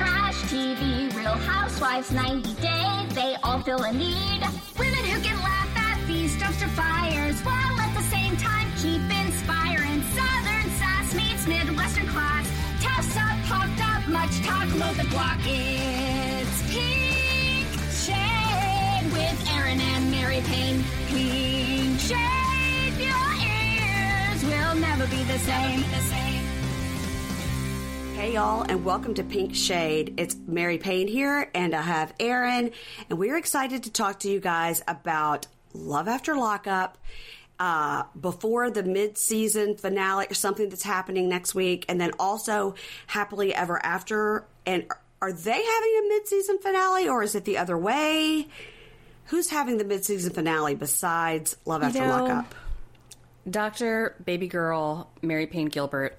Trash TV, Real Housewives, 90 Day, they all feel a need. Women who can laugh at these dumpster fires while at the same time keep inspiring. Southern sass meets Midwestern class. Toss up, popped up, much talk, load the block. It's Pink Shade with Erin and Mary Payne. Pink Shade, your ears will never be the same. Hey y'all, and welcome to Pink Shade. It's Mary Payne here, and I have Erin, and we're excited to talk to you guys about Love After Lockup. Uh, before the mid-season finale or something that's happening next week, and then also Happily Ever After. And are- they having a mid-season finale, or is it the other way? Who's having the mid-season finale besides Love After know, Lockup? Dr. Baby Girl Mary Payne Gilbert.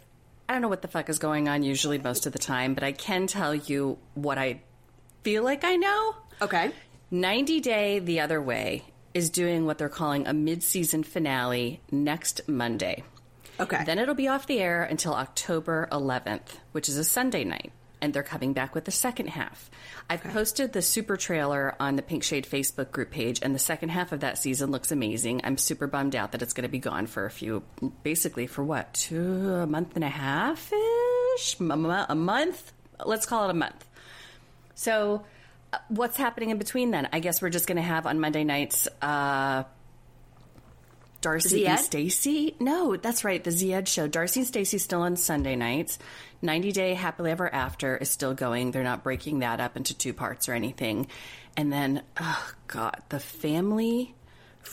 I don't know what the fuck is going on usually most of the time, but I can tell you what I feel like I know. Okay. 90 Day the Other Way is doing what they're calling a mid season finale next Monday. Okay. Then it'll be off the air until October 11th, which is a Sunday night. And they're coming back with the second half. I've posted the super trailer on the Pink Shade Facebook group page, and the second half of that season looks amazing. I'm super bummed out that it's going to be gone for a few, basically for what, two, a month and a half ish? A month? Let's call it a month. So, uh, what's happening in between then? I guess we're just going to have on Monday nights uh, Darcey and? Stacey. No, that's right, the Ziad show. Darcey and Stacey still on Sunday nights. 90 Day Happily Ever After is still going. They're not breaking that up into two parts or anything. And then, oh God, the family.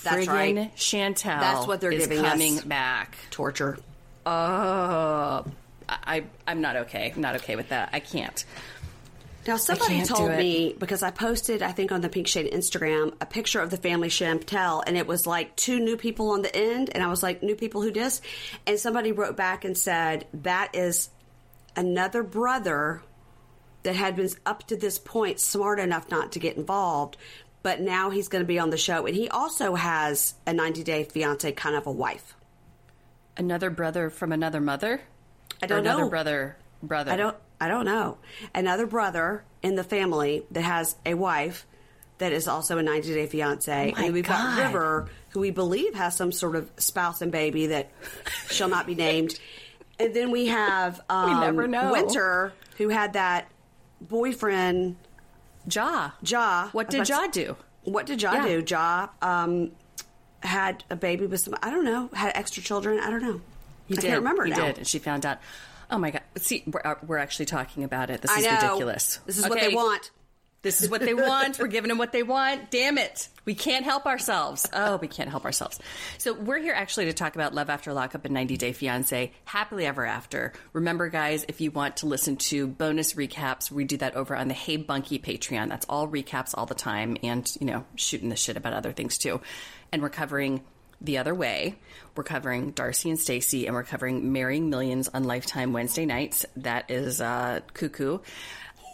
That's friggin' right. Chantel. That's what they're is giving coming us. back. Torture. Oh, I, I'm not okay. I'm not okay with that. I can't. Now, somebody told me because I posted, I think, on the Pink Shade Instagram, a picture of the family Chantel, and it was like two new people on the end, and I was like, new people who dis? And somebody wrote back and said that is another brother that had been up to this point smart enough not to get involved, but now he's going to be on the show, and he also has a 90 day fiance kind of a wife. Another brother from another mother? I don't or another know. brother brother. I don't I don't know. Another brother in the family that has a wife that is also a 90 day fiance. Oh my and we've got God. River, who we believe has some sort of spouse and baby that shall not be named. And then we have um, never know. Winter, who had that boyfriend, Ja. Ja. What did Ja do? What did Ja Yeah. do? Ja um, had a baby with some, I don't know, had extra children. I don't know. He I did. can't remember he now. did, and she found out. Oh my god! See, we're, uh, we're actually talking about it. This is ridiculous. This is what they want. This is what they want. We're giving them what they want. Damn it. We can't help ourselves. Oh, we can't help ourselves. So, we're here actually to talk about Love After Lockup and 90 Day Fiance, Happily Ever After. Remember, guys, if you want to listen to bonus recaps, we do that over on the Hey Bunky Patreon. That's all recaps all the time and, you know, shooting the shit about other things too. And we're covering the other way. We're covering Darcey and Stacey, and we're covering Marrying Millions on Lifetime Wednesday nights. That is uh, cuckoo.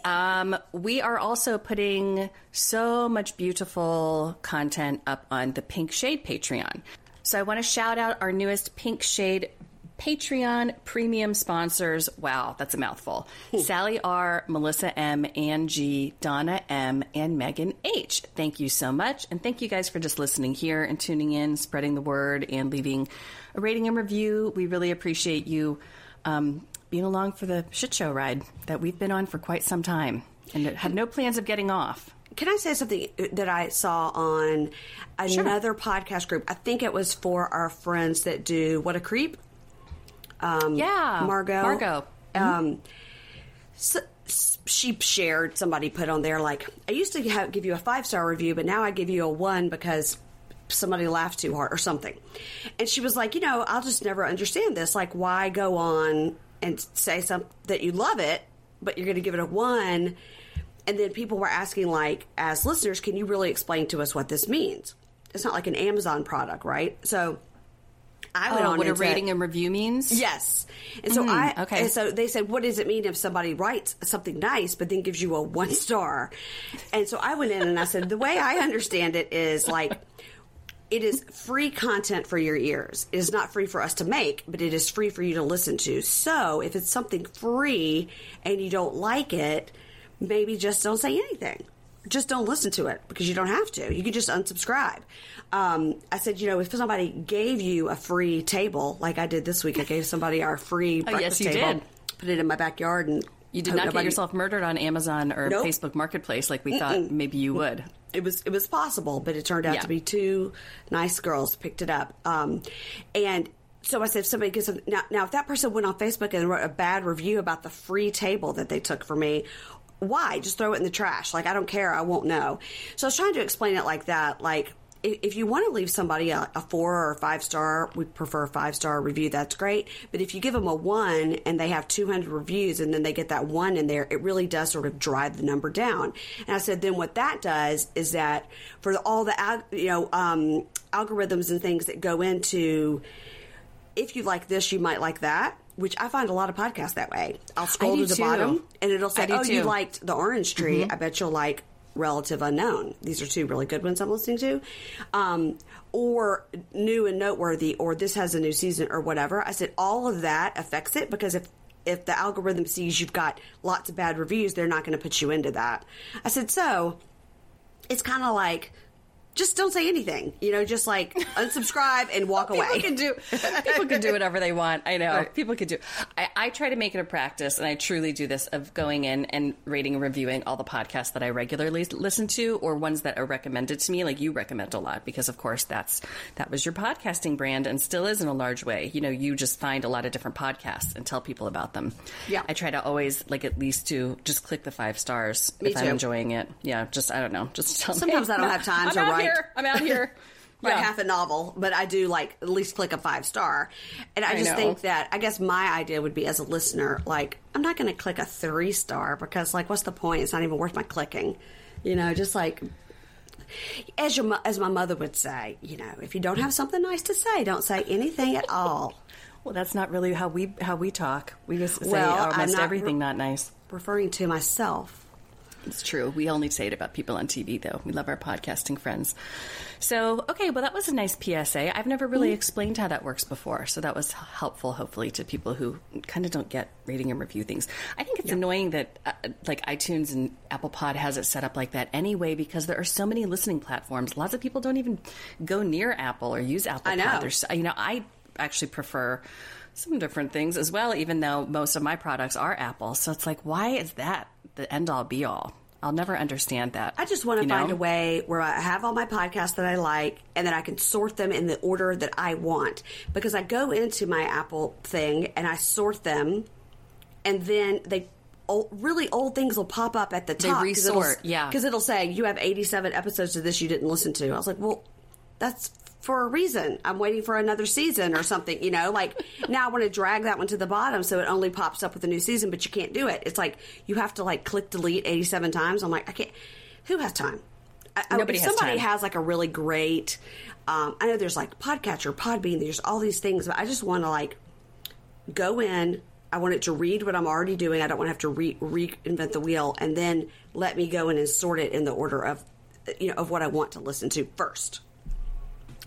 Um, we are also putting so much beautiful content up on the Pink Shade Patreon. So I want to shout out our newest Pink Shade Patreon premium sponsors. Wow, that's a mouthful. Sally R, Melissa M, Angie, Donna M, and Megan H. Thank you so much. And thank you guys for just listening here and tuning in, spreading the word, and leaving a rating and review. We really appreciate you um, being along for the shit show ride that we've been on for quite some time and have no plans of getting off. Can I say something that I saw on another podcast group? I think it was for our friends that do What a Creep. Um, Yeah, Margot. Margot. Um, so, she shared, somebody put on there, like, I used to have, give you a five star review, but now I give you a one because somebody laughed too hard or something. And she was like, you know, I'll just never understand this. Like, why go on and say something that you love it, but you're going to give it a one? And then people were asking, like, as listeners, can you really explain to us what this means? It's not like an Amazon product, right? So I went Oh, on what a rating and review means? Yes. And so mm, I okay. and so they said, what does it mean if somebody writes something nice but then gives you a one star? And so I went in and I said, the way I understand it is like it is free content for your ears. It is not free for us to make, but it is free for you to listen to. So if it's something free and you don't like it, maybe just don't say anything. Just don't listen to it because you don't have to. You can just unsubscribe. Um, I said, you know, if somebody gave you a free table, like I did this week, I gave somebody our free Oh, yes, breakfast you table, did. put it in my backyard, and You did not get yourself murdered on Amazon or Nope. Facebook Marketplace like we thought maybe you would. It was it was possible, but it turned out Yeah. to be two nice girls picked it up. Um, and so I said, if somebody gets a, now, now if that person went on Facebook and wrote a bad review about the free table that they took for me, why? Just throw it in the trash. Like I don't care. I won't know. So I was trying to explain it like that. Like if, you want to leave somebody a, a four or a five star, we prefer a five star review. That's great. But if you give them a one and they have 200 reviews and then they get that one in there, it really does sort of drive the number down. And I said, then what that does is that for all the you know um, algorithms and things that go into if you like this, you might like that. Which I find a lot of podcasts that way. I'll scroll to the too. bottom and it'll say, "Oh, you too. Mm-hmm. liked the Orange Tree. I bet you'll like Relative Unknown." These are two really good ones I'm listening to, um, or new and noteworthy, or this has a new season, or whatever. I said all of that affects it because if if the algorithm sees you've got lots of bad reviews, they're not going to put you into that. I said so. It's kind of like. Just don't say anything, you know. Just like unsubscribe and walk away. People can do people can do whatever they want. I know Right. people can do. I, I try to make it a practice, and I truly do this of going in and rating and reviewing all the podcasts that I regularly listen to, or ones that are recommended to me. Like you recommend a lot, because of course that's that was your podcasting brand, and still is in a large way. You know, you just find a lot of different podcasts and tell people about them. Yeah. I try to always like at least to just click the five stars Me if I'm enjoying it. Yeah, just I don't know, just tell me. Sometimes I don't have time I'm to write. Here. I'm out here. write Yeah. half a novel, but I do like at least click a five star. And I I just know. think that I guess my idea would be as a listener, like I'm not going to click a three star because like what's the point? It's not even worth my clicking. You know, just like as your as my mother would say, you know, if you don't have something nice to say, don't say anything at all. Well, that's not really how we how we talk. We just say Well, almost everything re- not nice. Referring to myself. It's true. We only say it about people on TV, though. We love our podcasting friends. So, okay, well, that was a nice PSA. I've never really explained how that works before, so that was helpful, hopefully, to people who kind of don't get rating and review things. I think it's annoying that uh, like iTunes and Apple Pod has it set up like that anyway, because there are so many listening platforms. Lots of people don't even go near Apple or use Apple I know. Pod. There's, you know, I actually prefer some different things as well, even though most of my products are Apple. So it's like, why is that the end all be all? I'll never understand that. I just want to you find know? a way where I have all my podcasts that I like and then I can sort them in the order that I want. Because I go into my Apple thing and I sort them and then they old, really old things will pop up at the They top. resort, yeah. Because it'll say, you have 87 episodes of this you didn't listen to. I was like, well, that's for a reason. I'm waiting for another season or something, you know? Like, now I want to drag that one to the bottom so it only pops up with a new season, but you can't do it. It's like, you have to, like, click delete 87 times. I'm like, I can't. Who has time? I, Nobody has somebody time. has like a really great, um, I know there's like Podcatcher, Podbean, there's all these things, but I just want to like go in. I want it to read what I'm already doing. I don't want to have to re- reinvent the wheel, and then let me go in and sort it in the order of, you know, of what I want to listen to first.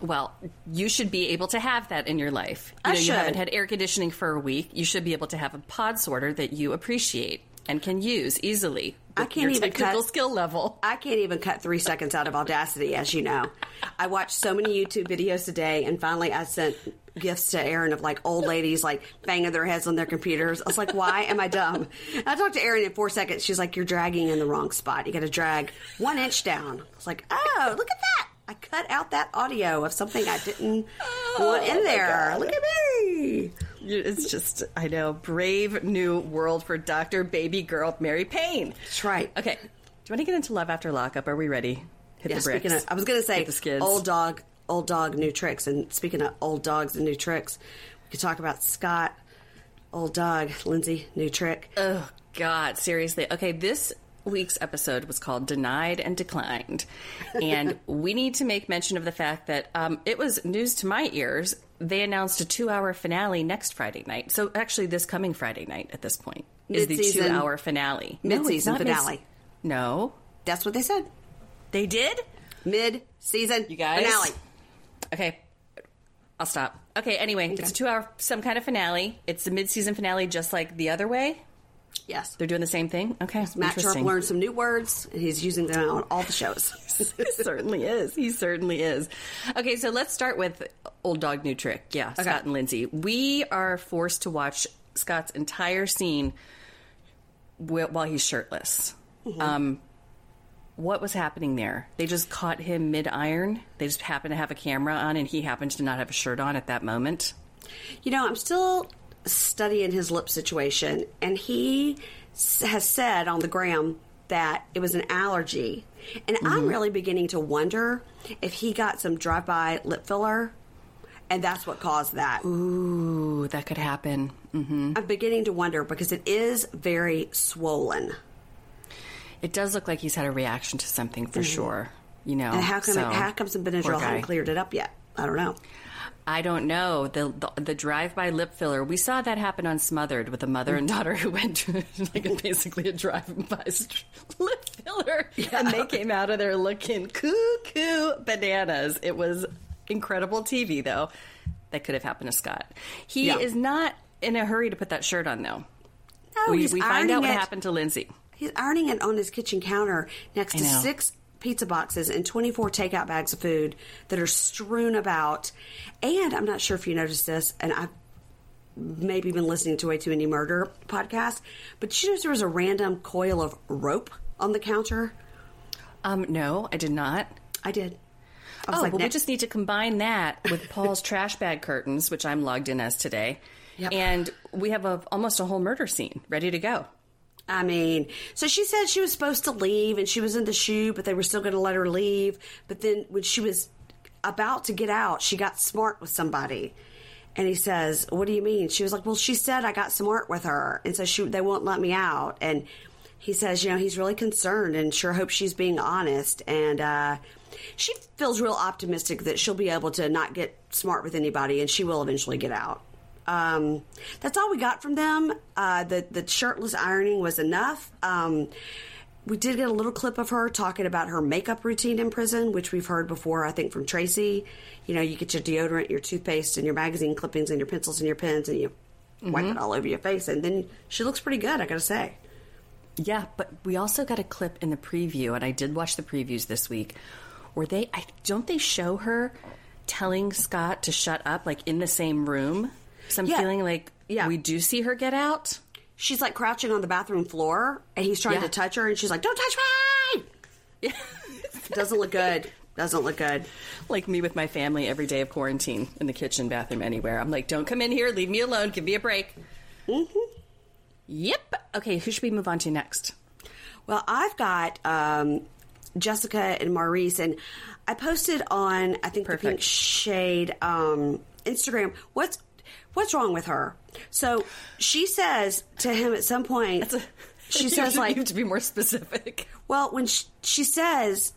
Well, you should be able to have that in your life. You I know, you haven't had air conditioning for a week. You should be able to have a pod sorter that you appreciate and can use easily. I can't even cut- skill level. I can't even cut three seconds out of Audacity, as you know. I watch so many YouTube videos today, and finally I sent gifts to Erin of like old ladies like banging their heads on their computers. I was like, why am I dumb? And I talked to Erin in four seconds. She's like, you're dragging in the wrong spot. You got to drag one inch down. I was like, oh, look at that. I cut out that audio of something I didn't oh want in there. Look at me. It's just, I know, brave new world for Dr. Baby Girl Mary Payne. That's right. Okay. Do you want to get into Love After Lockup? Are we ready? Hit Yeah, the bricks. of, I was going to say Hit the skids. old dog, old dog, new tricks. And speaking of old dogs and new tricks, we could talk about Scott, old dog, Lindsey, new trick. Oh God, seriously. Okay, this week's episode was called "Denied and Declined," and we need to make mention of the fact that um, it was news to my ears. They announced a two-hour finale next Friday night. So actually, this coming Friday night at this point is the Mid-season- two-hour finale. Mid-season not mid- finale. no, That's what they said. they did. Mid season You guys? finale. Okay. I'll stop. Okay, anyway, it's a two hour, some kind of finale. It's a mid season finale, just like the other way. Yes. They're doing the same thing. Okay. Matt Sharp learned some new words, and he's using them on all the shows. he certainly is. He certainly is. Okay, so let's start with Old Dog New Trick. Yeah, Scott and Lindsey. We are forced to watch Scott's entire scene while he's shirtless. Um, what was happening there? They just caught him mid iron. They just happened to have a camera on, and he happened to not have a shirt on at that moment. You know, I'm still studying his lip situation, and he has said on the gram that it was an allergy. And I'm really beginning to wonder if he got some drive by lip filler, and that's what caused that. Ooh, that could happen. Mm-hmm. I'm beginning to wonder because it is very swollen. It does look like he's had a reaction to something for sure. You know, And how come so, how come some Benadryl hasn't cleared it up yet? I don't know. I don't know the the, the drive-by lip filler. We saw that happen on Smothered with a mother and mm. daughter who went to like a, basically a drive-by lip filler, and they came out of there looking cuckoo bananas. It was incredible TV, though. That could have happened to Scott. He Yeah. is not in a hurry to put that shirt on, though. No, we we find out what it. happened to Lindsey. He's ironing it on his kitchen counter next to six pizza boxes and 24 takeout bags of food that are strewn about. And I'm not sure if you noticed this, and I've maybe been listening to way too many murder podcasts, but you notice there was a random coil of rope on the counter? Um, no, I did not. I did. I was Oh, like, well, we just need to combine that with Paul's trash bag curtains, which I'm logged in as today. Yep. And we have a, almost a whole murder scene ready to go. I mean, so she said she was supposed to leave and she was in the shoe, but they were still going to let her leave. But then when she was about to get out, she got smart with somebody. And he says, "What do you mean?" She was like, "Well, she said I got smart with her, and so she they won't let me out." And he says, "You know, he's really concerned and sure hopes she's being honest." And uh, she feels real optimistic that she'll be able to not get smart with anybody, and she will eventually get out. Um, that's all we got from them. Uh, the the shirtless ironing was enough. Um, we did get a little clip of her talking about her makeup routine in prison, which we've heard before, I think, from Tracy. You know, you get your deodorant, your toothpaste, and your magazine clippings, and your pencils and your pens, and you wipe it all over your face, and then she looks pretty good. I gotta say. Yeah, but we also got a clip in the preview, and I did watch the previews this week, where they I don't they show her telling Scott to shut up, like in the same room. So I'm Yeah. feeling like Yeah. we do see her get out. She's like crouching on the bathroom floor, and he's trying Yeah. to touch her, and she's like, "Don't touch me!" Yeah. Doesn't look good. Doesn't look good. like me with my family every day of quarantine in the kitchen, bathroom, anywhere. I'm like, don't come in here, leave me alone, give me a break. Mm-hmm. Yep. Okay, who should we move on to next? Well, I've got um, Jessica and Maurice, and I posted on I think the Pink Perfect. Shade um, Instagram. What's what's wrong with her? So she says to him at some point. she says like, you have to be more specific. well, when she, she says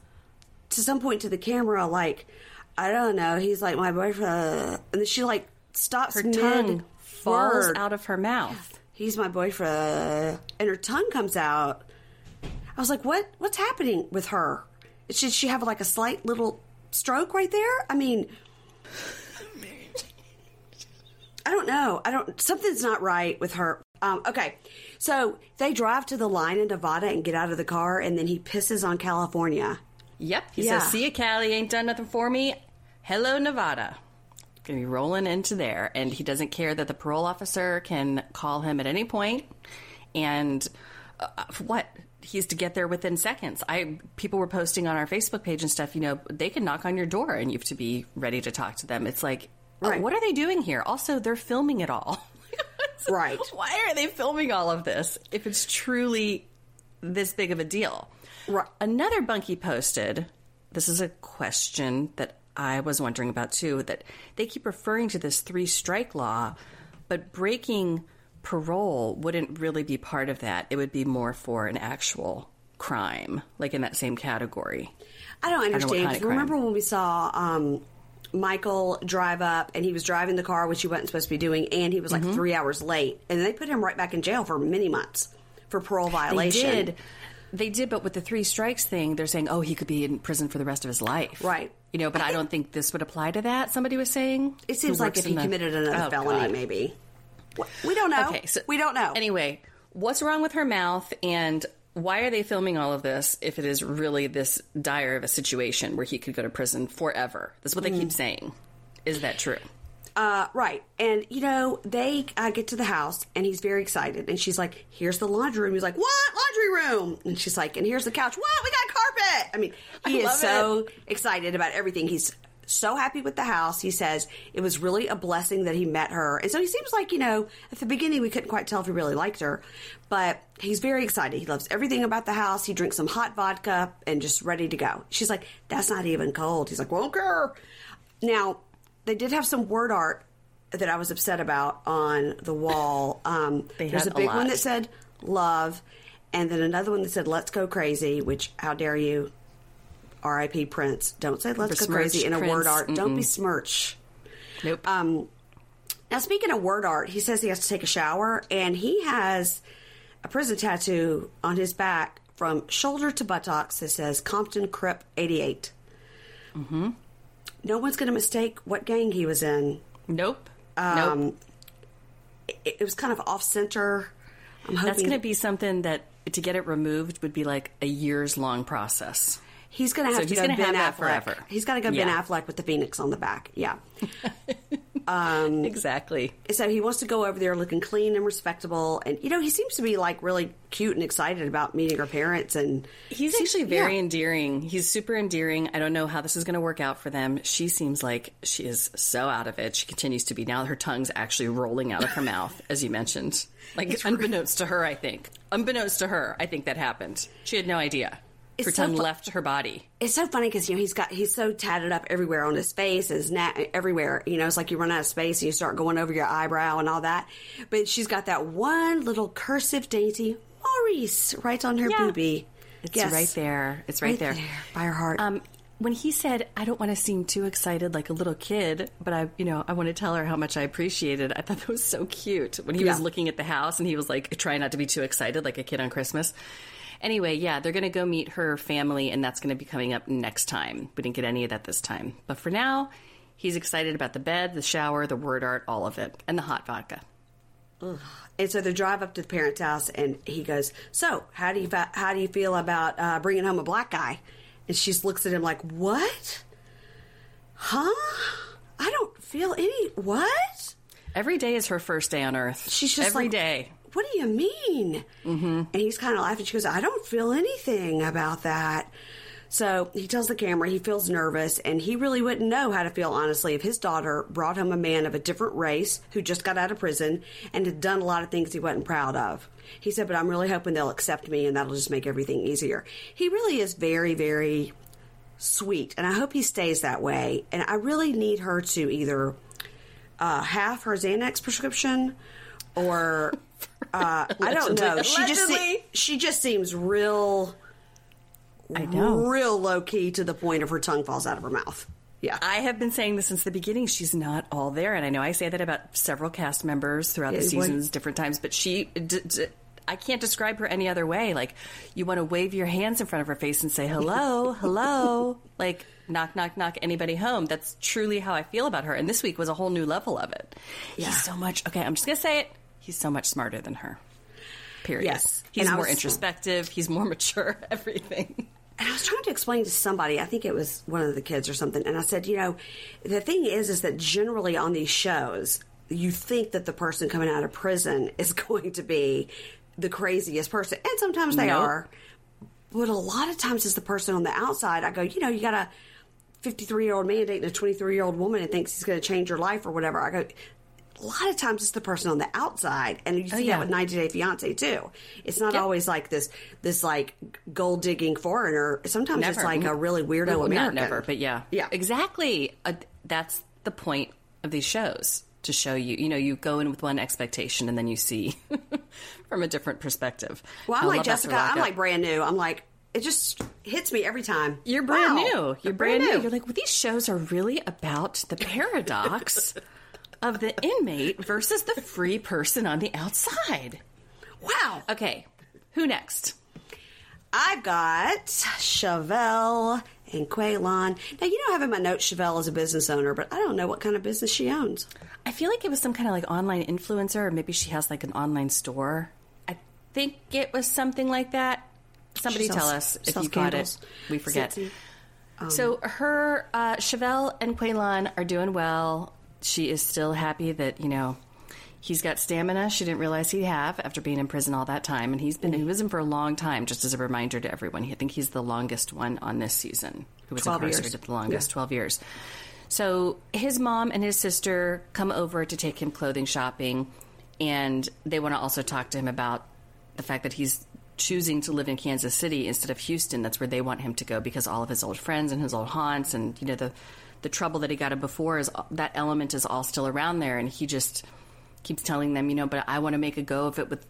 to some point to the camera, like, I don't know, he's like my boyfriend, and then she like stops Her tongue falls word. out of her mouth. He's my boyfriend, and her tongue comes out. I was like, what? What's happening with her? Should she have like a slight little stroke right there? I mean, I don't know. I don't. Something's not right with her. Um, okay, so they drive to the line in Nevada and get out of the car, and then he pisses on California. Yep. He Yeah. says, see ya, Cali. ain't done nothing for me. Hello, Nevada. Gonna be rolling into there. And he doesn't care that the parole officer can call him at any point. And uh, what? He's to get there within seconds. I people were posting on our Facebook page and stuff. You know, they can knock on your door and you have to be ready to talk to them. It's like, uh, Right. what are they doing here? Also, they're filming it all. Right. Why are they filming all of this if it's truly this big of a deal? Right. Another bunkie posted. This is a question that I was wondering about too that they keep referring to this three strike law, but breaking parole wouldn't really be part of that. It would be more for an actual crime, like in that same category. I don't understand. of crime. Remember when we saw um, Michael drive up and he was driving the car, which he wasn't supposed to be doing, and he was Mm-hmm. like three hours late, and they put him right back in jail for many months for parole violation. They did. They did, but with the three strikes thing, they're saying, oh, he could be in prison for the rest of his life. Right. You know, but I, don't think this would apply to that. Somebody was saying. It seems like if he the- committed another Oh, felony, God. maybe. We don't know. Okay, so we don't know. Anyway, what's wrong with her mouth, and why are they filming all of this if it is really this dire of a situation where he could go to prison forever? That's what they Mm. keep saying. Is that true? Uh, right. And, you know, they uh, get to the house and he's very excited. And she's like, here's the laundry room. He's like, what? Laundry room. And she's like, and here's the couch. What? We got carpet. I mean, he I is so excited about everything. He's so happy with the house. He says it was really a blessing that he met her. And so he seems like, you know, at the beginning we couldn't quite tell if he really liked her, but he's very excited. He loves everything about the house. He drinks some hot vodka and just ready to go. She's like, that's not even cold. He's like, won't care. Now, they did have some word art that I was upset about on the wall. Um, They there's had a a big one that said love, and then another one that said let's go crazy, which, how dare you, R.I.P. Prince. Don't say let's go crazy in a word art. Don't besmirch. Nope. Um, now, speaking of word art, he says he has to take a shower, and he has a prison tattoo on his back from shoulder to buttocks that says Compton Crip 88. Mm-hmm. No one's going to mistake what gang he was in. nope. Um, nope. It, it was kind of off center. I'm hoping That's going to be something that to get it removed would be like a years long process. He's going to have so to he's go Ben have Affleck. that forever. He's got to go Ben Yeah. Affleck with the phoenix on the back. Yeah. Um, exactly. so he wants to go over there looking clean and respectable, and you know he seems to be like really cute and excited about meeting her parents. And He's seems- actually very yeah. endearing. He's super endearing. I don't know how this is going to work out for them. She seems like she is so out of it. She continues to be. Now her tongue's actually rolling out of her mouth, as you mentioned. Like, unbeknownst to her, I think. Unbeknownst to her, I think that happened. She had no idea. It's her so tongue fu- left her body. It's so funny because you know he's got he's so tatted up everywhere on his face, his neck, everywhere. You know, it's like you run out of space and you start going over your eyebrow and all that. But she's got that one little cursive dainty Maurice right on her Yeah. boobie. It's Yes. right there. It's right, there. by her heart. Um, when he said, "I don't want to seem too excited like a little kid," but I, you know, I want to tell her how much I appreciate it. I thought that was so cute when he was looking at the house and he was like trying not to be too excited like a kid on Christmas. Anyway, yeah, they're going to go meet her family, and that's going to be coming up next time. We didn't get any of that this time, but for now, he's excited about the bed, the shower, the word art, all of it, and the hot vodka. And so they drive up to the parents' house, and he goes, "So, how do you fa- how do you feel about uh, bringing home a black guy?" And she just looks at him like, "What? Huh? I don't feel any what?" Every day is her first day on Earth. She's just every like, day. What do you mean? Mm-hmm. And he's kind of laughing. She goes, "I don't feel anything about that." So he tells the camera he feels nervous, and he really wouldn't know how to feel honestly if his daughter brought home a man of a different race who just got out of prison and had done a lot of things he wasn't proud of. He said, "But I'm really hoping they'll accept me, and that'll just make everything easier." He really is very, very sweet, and I hope he stays that way. And I really need her to either uh, half her Xanax prescription, or uh, I don't know. She just se- she just seems real, I know. real low key to the point of her tongue falls out of her mouth. Yeah, I have been saying this since the beginning. She's not all there, and I know I say that about several cast members throughout the Yeah, what- seasons, different times. But she, d- d- I can't describe her any other way. Like you want to wave your hands in front of her face and say hello, hello, like knock, knock, knock. Anybody home? That's truly how I feel about her. And this week was a whole new level of it. Yeah. So much. Okay, I'm just gonna say it. He's so much smarter than her. Period. Yes. He's And more was- introspective. He's more mature. Everything. And I was trying to explain to somebody, I think it was one of the kids or something, and I said, you know, the thing is, is that generally on these shows, you think that the person coming out of prison is going to be the craziest person, and sometimes they Nope. are. But a lot of times, it's the person on the outside, I go, you know, you got a 53 year old man dating a 23 year old woman and thinks he's going to change your life or whatever. I go, a lot of times it's the person on the outside, and you see Oh, yeah. that with 90 Day Fiance too. It's not Yep. always like this this like gold digging foreigner. Sometimes it's like a really weirdo Well, American. Not never, but yeah, Yeah. exactly. Uh, that's the point of these shows to show you. You know, you go in with one expectation and then you see from a different perspective. Well, I'm like Jessica. I'm like brand new. I'm like it just hits me every time. You're brand Wow. new. You're brand, new. You're like, well, these shows are really about the paradox of the inmate versus the free person on the outside. wow. Okay, who next? I've got Chevelle and Quaylon. Now you don't have in my notes Chevelle is a business owner, but I don't know what kind of business she owns. I feel like it was some kind of like online influencer, or maybe she has like an online store. I think it was something like that. Somebody She tell us if you got candles. it. We forget. Cincy. so her, uh, Chevelle and Quaylon are doing well. She is still happy that you know he's got stamina. She didn't realize he'd have after being in prison all that time, and he's been he was in for a long time. Just as a reminder to everyone, I think he's the longest one on this season who was 12 years. incarcerated the longest, Yeah. twelve years. So his mom and his sister come over to take him clothing shopping, and they want to also talk to him about the fact that he's choosing to live in Kansas City instead of Houston. That's where they want him to go because all of his old friends and his old haunts and you know the the trouble that he got in before is that element is all still around there, and he just keeps telling them, you know, but I want to make a go of it with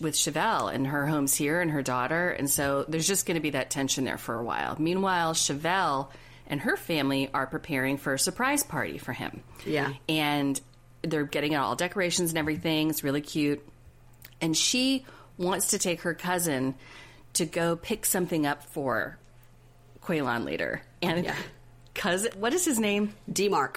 with Chevelle and her home's here and her daughter, and so there's just going to be that tension there for a while. Meanwhile, Chevelle and her family are preparing for a surprise party for him. Yeah. and they're getting out all decorations and everything. It's really cute, and she wants to take her cousin to go pick something up for Quaylon later, and. Cousin, what is his name? Demark.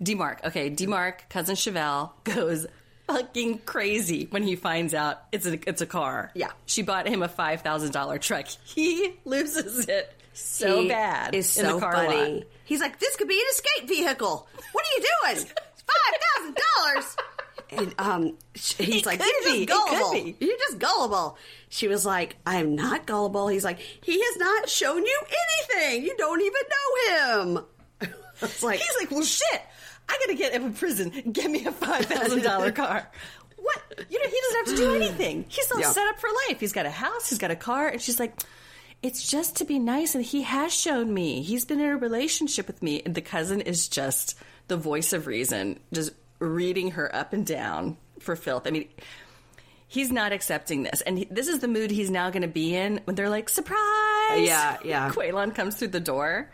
Demark. Okay, Demark, cousin Chevelle, goes fucking crazy when he finds out it's a it's a car. Yeah. she bought him a five thousand dollar truck. He loses it so He bad. Is so funny. lot. He's like, this could be an escape vehicle. What are you doing? Five thousand dollars. And um, he's It like, could you're be. It just could gullible. be. You're just gullible. She was like, I am not gullible. He's like, he has not shown you anything. You don't even know him. it's like, He's like, well, shit. I gotta get him in prison. Get me a five thousand dollar car. What? You know, he doesn't have to do anything. He's all Yeah. set up for life. He's got a house. He's got a car, and she's like. It's just to be nice, and he has shown me. He's been in a relationship with me, and the cousin is just the voice of reason, just reading her up and down for filth. I mean, he's not accepting this, and he, this is the mood he's now going to be in when they're like, "Surprise!" Yeah, yeah. Quaylon comes through the door.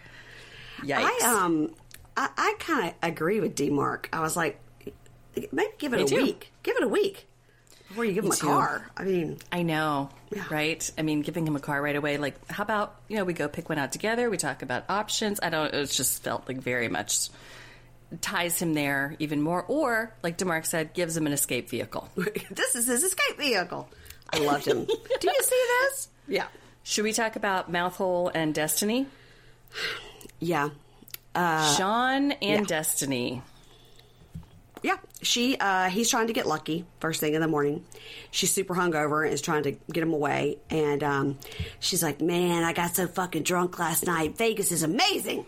Yikes! I um, I, I kind of agree with Demark. I was like, maybe give it Me a too. week. Give it a week before you give him a too. car. I mean, I know, Yeah. right? I mean, giving him a car right away. Like, how about you know we go pick one out together? We talk about options. I don't. It just felt like very much ties him there even more. Or, like Demark said, gives him an escape vehicle. this is his escape vehicle. I loved him. Do you see this? Yeah. Should we talk about Mouthhole and Destiny? Yeah. Sean and yeah. Destiny. Yeah. She uh he's trying to get lucky first thing in the morning. She's super hungover and is trying to get him away. And um she's like, Man, I got so fucking drunk last night. Vegas is amazing.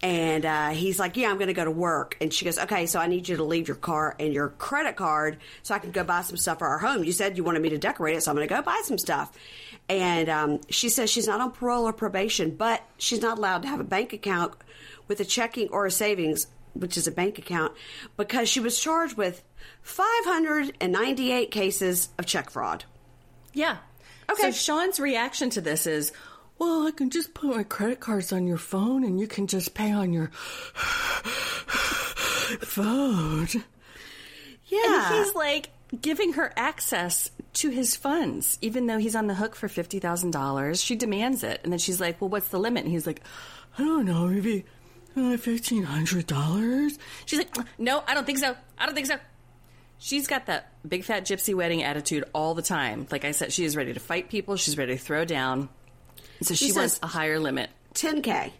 And uh, he's like, Yeah, I'm going to go to work. And she goes, Okay, so I need you to leave your car and your credit card so I can go buy some stuff for our home. You said you wanted me to decorate it, so I'm going to go buy some stuff. And um, she says she's not on parole or probation, but she's not allowed to have a bank account with a checking or a savings, which is a bank account, because she was charged with 598 cases of check fraud. Yeah. Okay. So Sean's reaction to this is, well, I can just put my credit cards on your phone and you can just pay on your phone. Yeah. And he's like giving her access to his funds, even though he's on the hook for $50,000. She demands it. And then she's like, well, what's the limit? And he's like, I don't know, maybe uh, $1,500. She's like, no, I don't think so. I don't think so. She's got that big fat gypsy wedding attitude all the time. Like I said, she is ready to fight people. She's ready to throw down. So she, She wants a higher limit. 10K.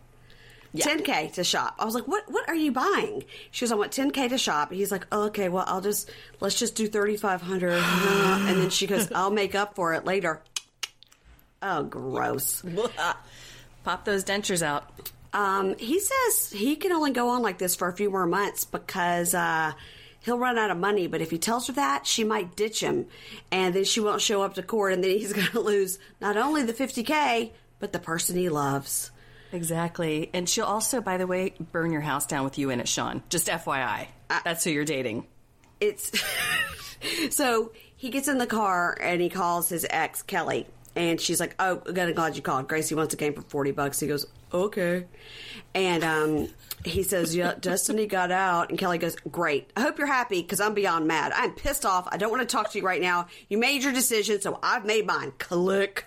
10K to shop. I was like, what What are you buying? She goes, I want 10K to shop. He's like, oh, okay, well, I'll just, let's just do 3,500. and then she goes, I'll make up for it later. Oh, gross. Pop those dentures out. Um, he says he can only go on like this for a few more months because uh, he'll run out of money. But if he tells her that, she might ditch him, and then she won't show up to court, and then he's going to lose not only the 50k but the person he loves. Exactly. And she'll also, by the way, burn your house down with you in it, Sean. Just FYI. That's who you're dating. it's so he gets in the car and he calls his ex Kelly, and she's like, "Oh, I'm glad you called. Gracie wants a game for forty bucks." He goes, "Okay," and um, he says, "Yeah, Destiny got out," and Kelly goes, "Great. I hope you're happy because I'm beyond mad. I'm pissed off. I don't want to talk to you right now. You made your decision, so I've made mine. Click."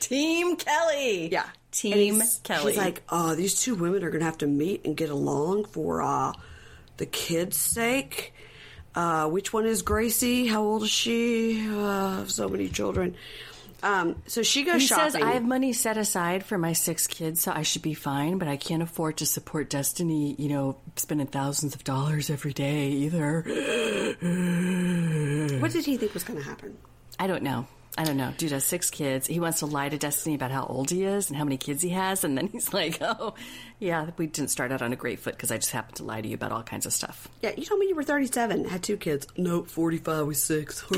Team Kelly. Yeah. Team he's- Kelly. He's like, oh, these two women are going to have to meet and get along for uh, the kids' sake. Uh, which one is Gracie? How old is she? Uh, so many children. Um, so she goes he shopping. says, I have money set aside for my six kids, so I should be fine, but I can't afford to support Destiny, you know, spending thousands of dollars every day either. what did he think was going to happen? I don't know. I don't know. Dude has six kids. He wants to lie to Destiny about how old he is and how many kids he has. And then he's like, oh, yeah, we didn't start out on a great foot because I just happened to lie to you about all kinds of stuff. Yeah, you told me you were 37, had two kids. Nope, 45 with six.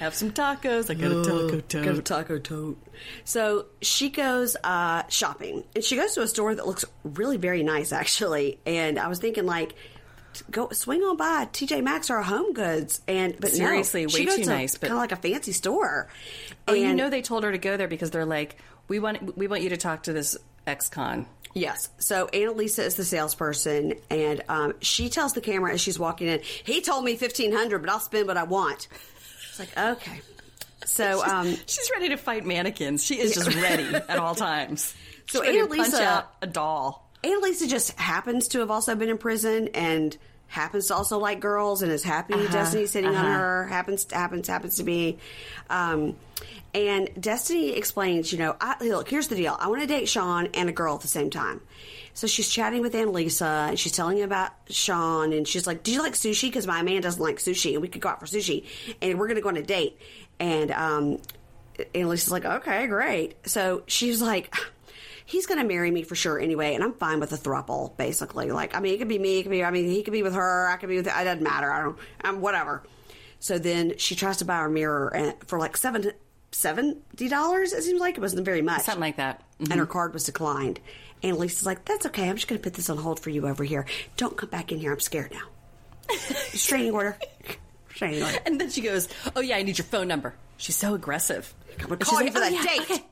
Have some tacos. I got a taco tote. Got a taco tote. So she goes uh, shopping, and she goes to a store that looks really very nice, actually. And I was thinking, like, go swing on by TJ Maxx or Home Goods, and but Seriously, no, way she goes too to nice, but- kind of like a fancy store. Oh, you know they told her to go there because they're like, we want we want you to talk to this ex-con. Yes. So Annalisa is the salesperson, and um, she tells the camera as she's walking in, "He told me fifteen hundred, but I'll spend what I want." It's like, okay. So, um, She's ready to fight mannequins. She is just ready at all times. So She's ready to punch Annalisa- out a doll. Annalisa just happens to have also been in prison and happens to also like girls and is happy Destiny sitting on her. Happens happens happens to be. Um, and Destiny explains, you know, I, look, here's the deal. I want to date Sean and a girl at the same time. So she's chatting with Annalisa and she's telling him about Sean and she's like, "Do you like sushi? Because my man doesn't like sushi and we could go out for sushi and we're going to go on a date." And um, Annalisa's like, "Okay, great." So she's like he's going to marry me for sure anyway, and I'm fine with a thruple, basically. Like, I mean, it could be me, it could be, I mean, he could be with her, I could be with, it doesn't matter. I don't, I'm whatever. So then she tries to buy her mirror and, for like seven, seventy dollars. It seems like it wasn't very much, Something like that. And her mm-hmm. card was declined. Annalisa's like, "That's okay. I'm just going to put this on hold for you over here. Don't come back in here. I'm scared now." Restraining order. Restraining order. And then she goes, "Oh yeah, I need your phone number." She's so aggressive. I'm going to call you for like, that "Oh, yeah, date.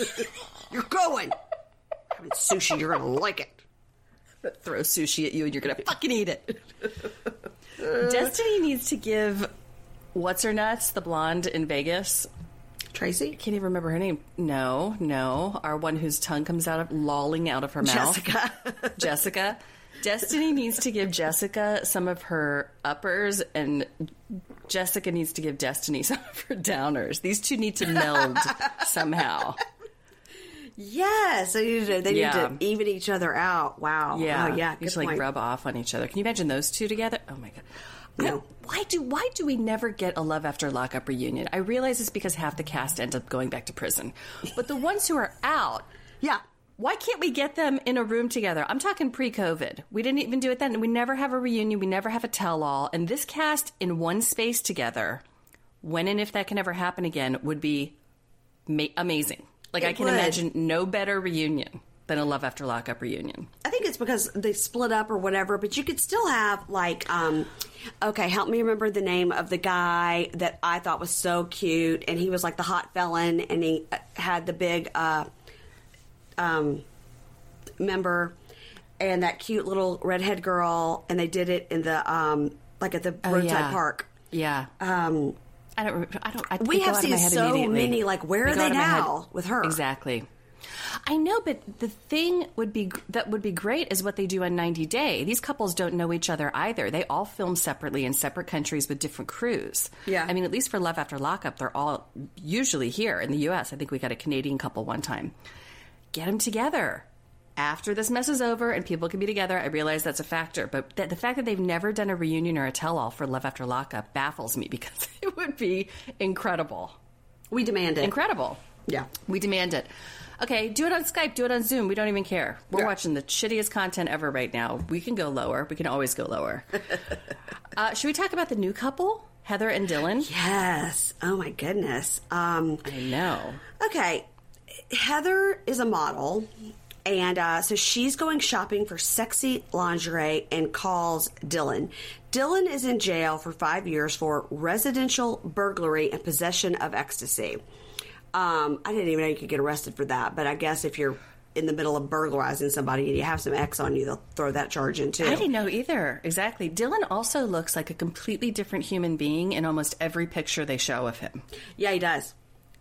okay." You're going. Having sushi. You're to like it. But Throw sushi at you, and you're gonna fucking eat it. Destiny needs to give what's her nuts, the blonde in Vegas. Tracy. Can't even remember her name. No, no, our one whose tongue comes out of lolling out of her mouth. Jessica. Jessica. Destiny needs to give Jessica some of her uppers, and Jessica needs to give Destiny some of her downers. These two need to meld somehow. Yes, they need to, they Yeah. need to even each other out. Wow. Yeah, Oh, yeah. Should like rub off on each other. Can you imagine those two together? Oh my god. No. I- why do why do we never get a love after lockup reunion? I realize it's because half the cast ends up going back to prison, but the ones who are out, Yeah. why can't we get them in a room together? I'm talking pre-COVID. We didn't even do it then. We never have a reunion. We never have a tell-all. And this cast in one space together, when and if that can ever happen again, would be ma- amazing. Like I can would. imagine no better reunion than a love after lockup reunion. I think it's because they split up or whatever, but you could still have like, um, okay, help me remember the name of the guy that I thought was so cute, and he was like the hot felon, and he uh, had the big uh, um, member, and that cute little redhead girl, and they did it in the um, like at the roadside yeah. park. Yeah. Um, I don't. I don't. I, We have out of my seen so many, like, where They are they out of my head. now with her? Exactly. I know, but the thing would be that would be great is what they do on 90 Day. These couples don't know each other either. They all film separately in separate countries with different crews. Yeah. I mean, at least for Love After Lockup, they're all usually here in the U.S. I think we got a Canadian couple one time. Get them together. After this mess is over and people can be together, I realize that's a factor. But th- the fact that they've never done a reunion or a tell all for Love After Lockup baffles me because it would be incredible. we demand it. Incredible. Yeah. We demand it. Okay, do it on Skype, do it on Zoom. We don't even care. We're Yeah. watching the shittiest content ever right now. We can go lower. We can always go lower. Uh, should we talk about the new couple, Heather and Dylan? Yes. Oh my goodness. Um, I know. okay. Heather is a model. And uh, so she's going shopping for sexy lingerie and calls Dylan. Dylan is in jail for five years for residential burglary and possession of ecstasy. Um, I didn't even know you could get arrested for that, but I guess if you're in the middle of burglarizing somebody and you have some X on you, they'll throw that charge in too. I didn't know either. Exactly. Dylan also looks like a completely different human being in almost every picture they show of him. Yeah, he does.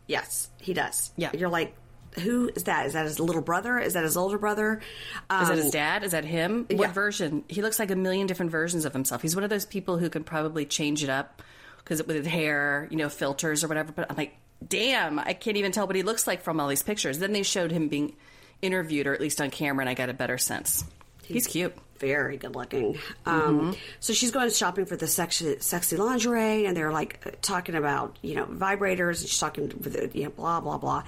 Yes, he does. Yeah. You're like, who is that? Is that his little brother? Is that his older brother? Is that Um, his dad? Is that him? yeah. What version? He looks like a million different versions of himself. He's one of those people who could probably change it up because with his hair, you know, filters or whatever. But I'm like, damn, I can't even tell what he looks like from all these pictures. Then they showed him being interviewed, or at least on camera, and I got a better sense. He's cute. Very good looking. Um, So she's going shopping for the sexy, sexy lingerie, and they're like talking about you know vibrators. And she's talking with the you know blah blah blah.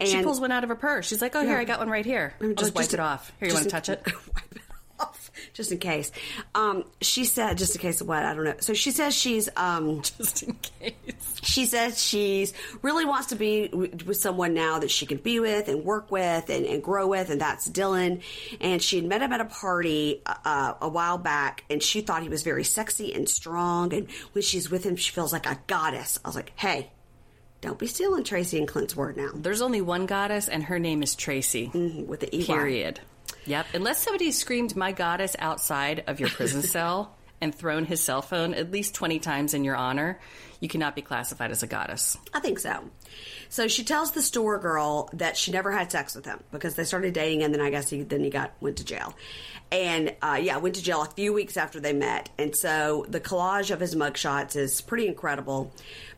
And She pulls one out of her purse. She's like, "Oh, here, I got one right here. I'll Oh, just wipe just- it off. Here, you want to touch it?" off, just in case. Um, she said, just in case of what I don't know. So she says she's um, just in case. she says she's really wants to be w- with someone now that she can be with and work with and, and grow with, and that's Dylan. And she had met him at a party uh, a while back, and she thought he was very sexy and strong. And when she's with him, she feels like a goddess. I was like, hey, don't be stealing Tracie and Clint's word now There's only one goddess, and her name is Tracie. with the E. Period. Yep. Unless somebody screamed "My goddess" outside of your prison cell and thrown his cell phone at least twenty times in your honor, you cannot be classified as a goddess. I think so. So she tells the store girl that she never had sex with him because they started dating, and then I guess he then he got went to jail, and uh, yeah, went to jail a few weeks after they met. And so the collage of his mugshots is pretty incredible,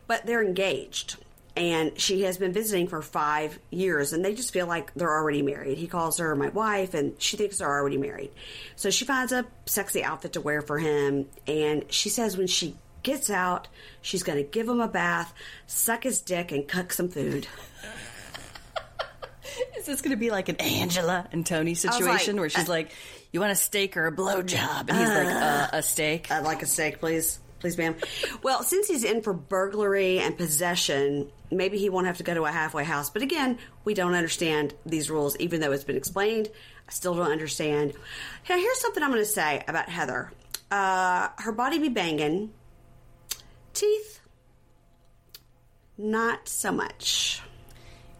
but they're engaged. And she has been visiting for five years, and they just feel like they're already married. He calls her my wife, and she thinks they're already married. So she finds a sexy outfit to wear for him, and she says when she gets out, she's going to give him a bath, suck his dick, and cook some food. Is this going to be like an Angela and Tony was like, situation where she's uh, like, "You want a steak or a blowjob?" And he's like, uh, "A steak." I'd like a steak, please. Please, ma'am. Well, since he's in for burglary and possession, maybe he won't have to go to a halfway house. But again, we don't understand these rules, even though it's been explained. I still don't understand. Now, here's something I'm going to say about Heather. Uh, her body be banging. Teeth, not so much.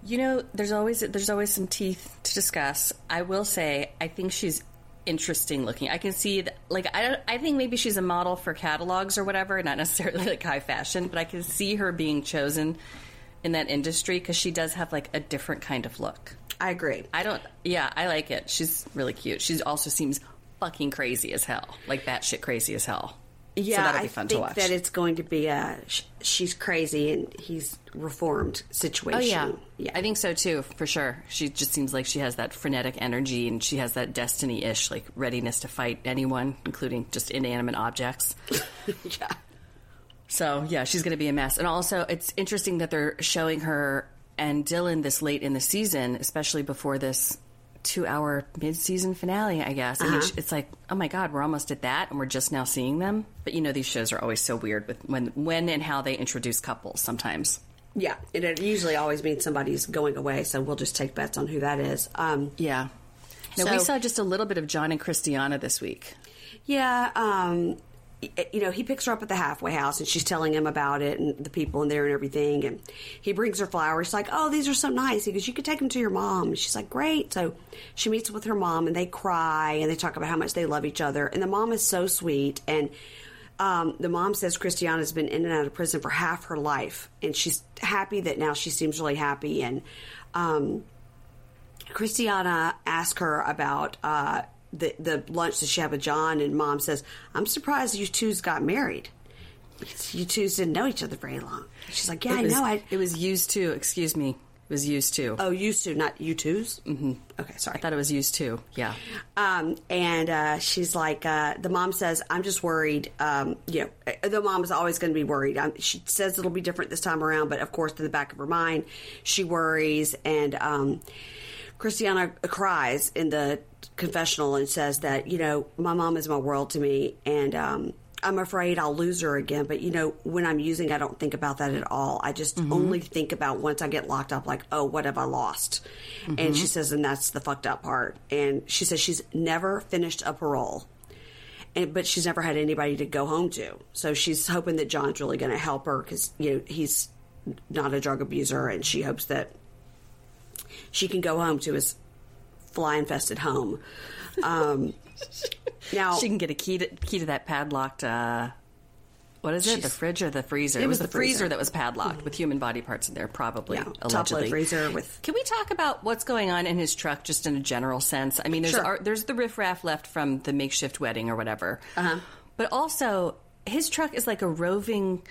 You know, there's always there's always some teeth to discuss. I will say, I think she's interesting looking. I can see that, like I I think maybe she's a model for catalogs or whatever, not necessarily like high fashion, but I can see her being chosen in that industry because she does have like a different kind of look. I agree. I don't. Yeah, I like it. She's really cute. She also seems fucking crazy as hell, like batshit crazy as hell. Yeah, so that'll be I think to watch. that it's going to be a sh- she's crazy and he's reformed situation. Oh yeah. yeah. I think so too, for sure. She just seems like she has that frenetic energy, and she has that destiny-ish, like readiness to fight anyone, including just inanimate objects. yeah. So yeah, she's going to be a mess. And also, it's interesting that they're showing her and Dylan this late in the season, especially before this two-hour mid-season finale. I guess. I mean, it's like, oh my god, we're almost at that, and we're just now seeing them. But you know, these shows are always so weird with when, when and how they introduce couples. Sometimes. Yeah, and it usually always means somebody's going away, so we'll just take bets on who that is. Um, Yeah. Now we saw just a little bit of John and Christiana this week. yeah, um, you know, he picks her up at the halfway house, and she's telling him about it and the people in there and everything. And he brings her flowers. She's like, "Oh, these are so nice." He goes, "You could take them to your mom." She's like, "Great." So she meets with her mom, and they cry and they talk about how much they love each other. And the mom is so sweet and. Um, the mom says Christiana's been in and out of prison for half her life, and she's happy that now she seems really happy. And um, Christiana asked her about uh, the the lunch that she had with John, and Mom says, "I'm surprised you two's got married. Because you twos didn't know each other very long." She's like, "Yeah, it was, I know. I it was used to. Excuse me. It was used to. oh, used to, not you 2s Mm-hmm. Okay, sorry. I thought it was used to. Yeah. Um, and uh, she's like, uh, the mom says, I'm just worried. Um, you know, uh, the mom is always going to be worried. Um, she says it'll be different this time around, but of course, in the back of her mind, she worries. And um, Christiana cries in the confessional and says that, you know, my mom is my world to me. And um, I'm afraid I'll lose her again. But you know, when I'm using, I don't think about that at all. I just only think about once I get locked up, like, oh, what have I lost? And she says, and that's the fucked up part. And she says she's never finished a parole. And, but she's never had anybody to go home to. So she's hoping that John's really going to help her because you know he's not a drug abuser, and she hopes that she can go home to his fly infested home. Um, now She can get a key to, key to that padlocked. Uh, what is it? The fridge or the freezer? It It was the the freezer. freezer. that was padlocked with human body parts in there, probably. Yeah, top allegedly. load freezer with- Can we talk about what's going on in his truck, just in a general sense? I mean, there's Sure. ar- there's the riffraff left from the makeshift wedding or whatever, uh-huh. but also his truck is like a roving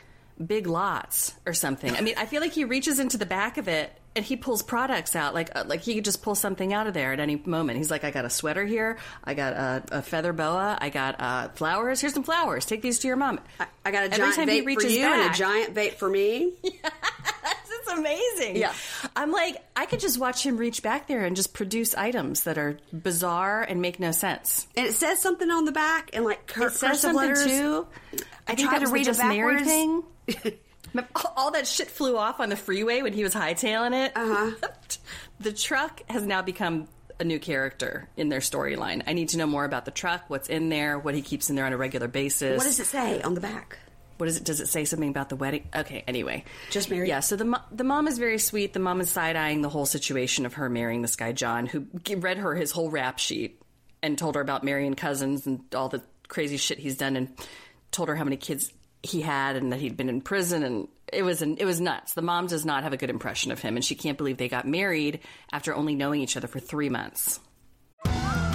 big lots or something. I mean, I feel like he reaches into the back of it and he pulls products out like uh, like he could just pull something out of there at any moment. He's like, I got a sweater here, I got a, a feather boa, I got uh, flowers. Here's some flowers. Take these to your mom. I got a Every giant vape for you and a giant vape for me. It's amazing. Yeah. I'm like, I could just watch him reach back there and just produce items that are bizarre and make no sense. And it says something on the back and like cur- It says something letters. too. I, think that to read it just thing. All that shit flew off on the freeway when he was hightailing it. Uh-huh. the truck has now become a new character in their storyline. I need to know more about the truck, what's in there, what he keeps in there on a regular basis. What does it say on the back? what is it? Does it say something about the wedding? Okay, anyway. Just married? Yeah, so the, mo- the mom is very sweet. The mom is side eyeing the whole situation of her marrying this guy, John, who read her his whole rap sheet and told her about marrying cousins and all the crazy shit he's done and told her how many kids he had and that he'd been in prison and it was an, it was nuts. The mom does not have a good impression of him and she can't believe they got married after only knowing each other for 3 months.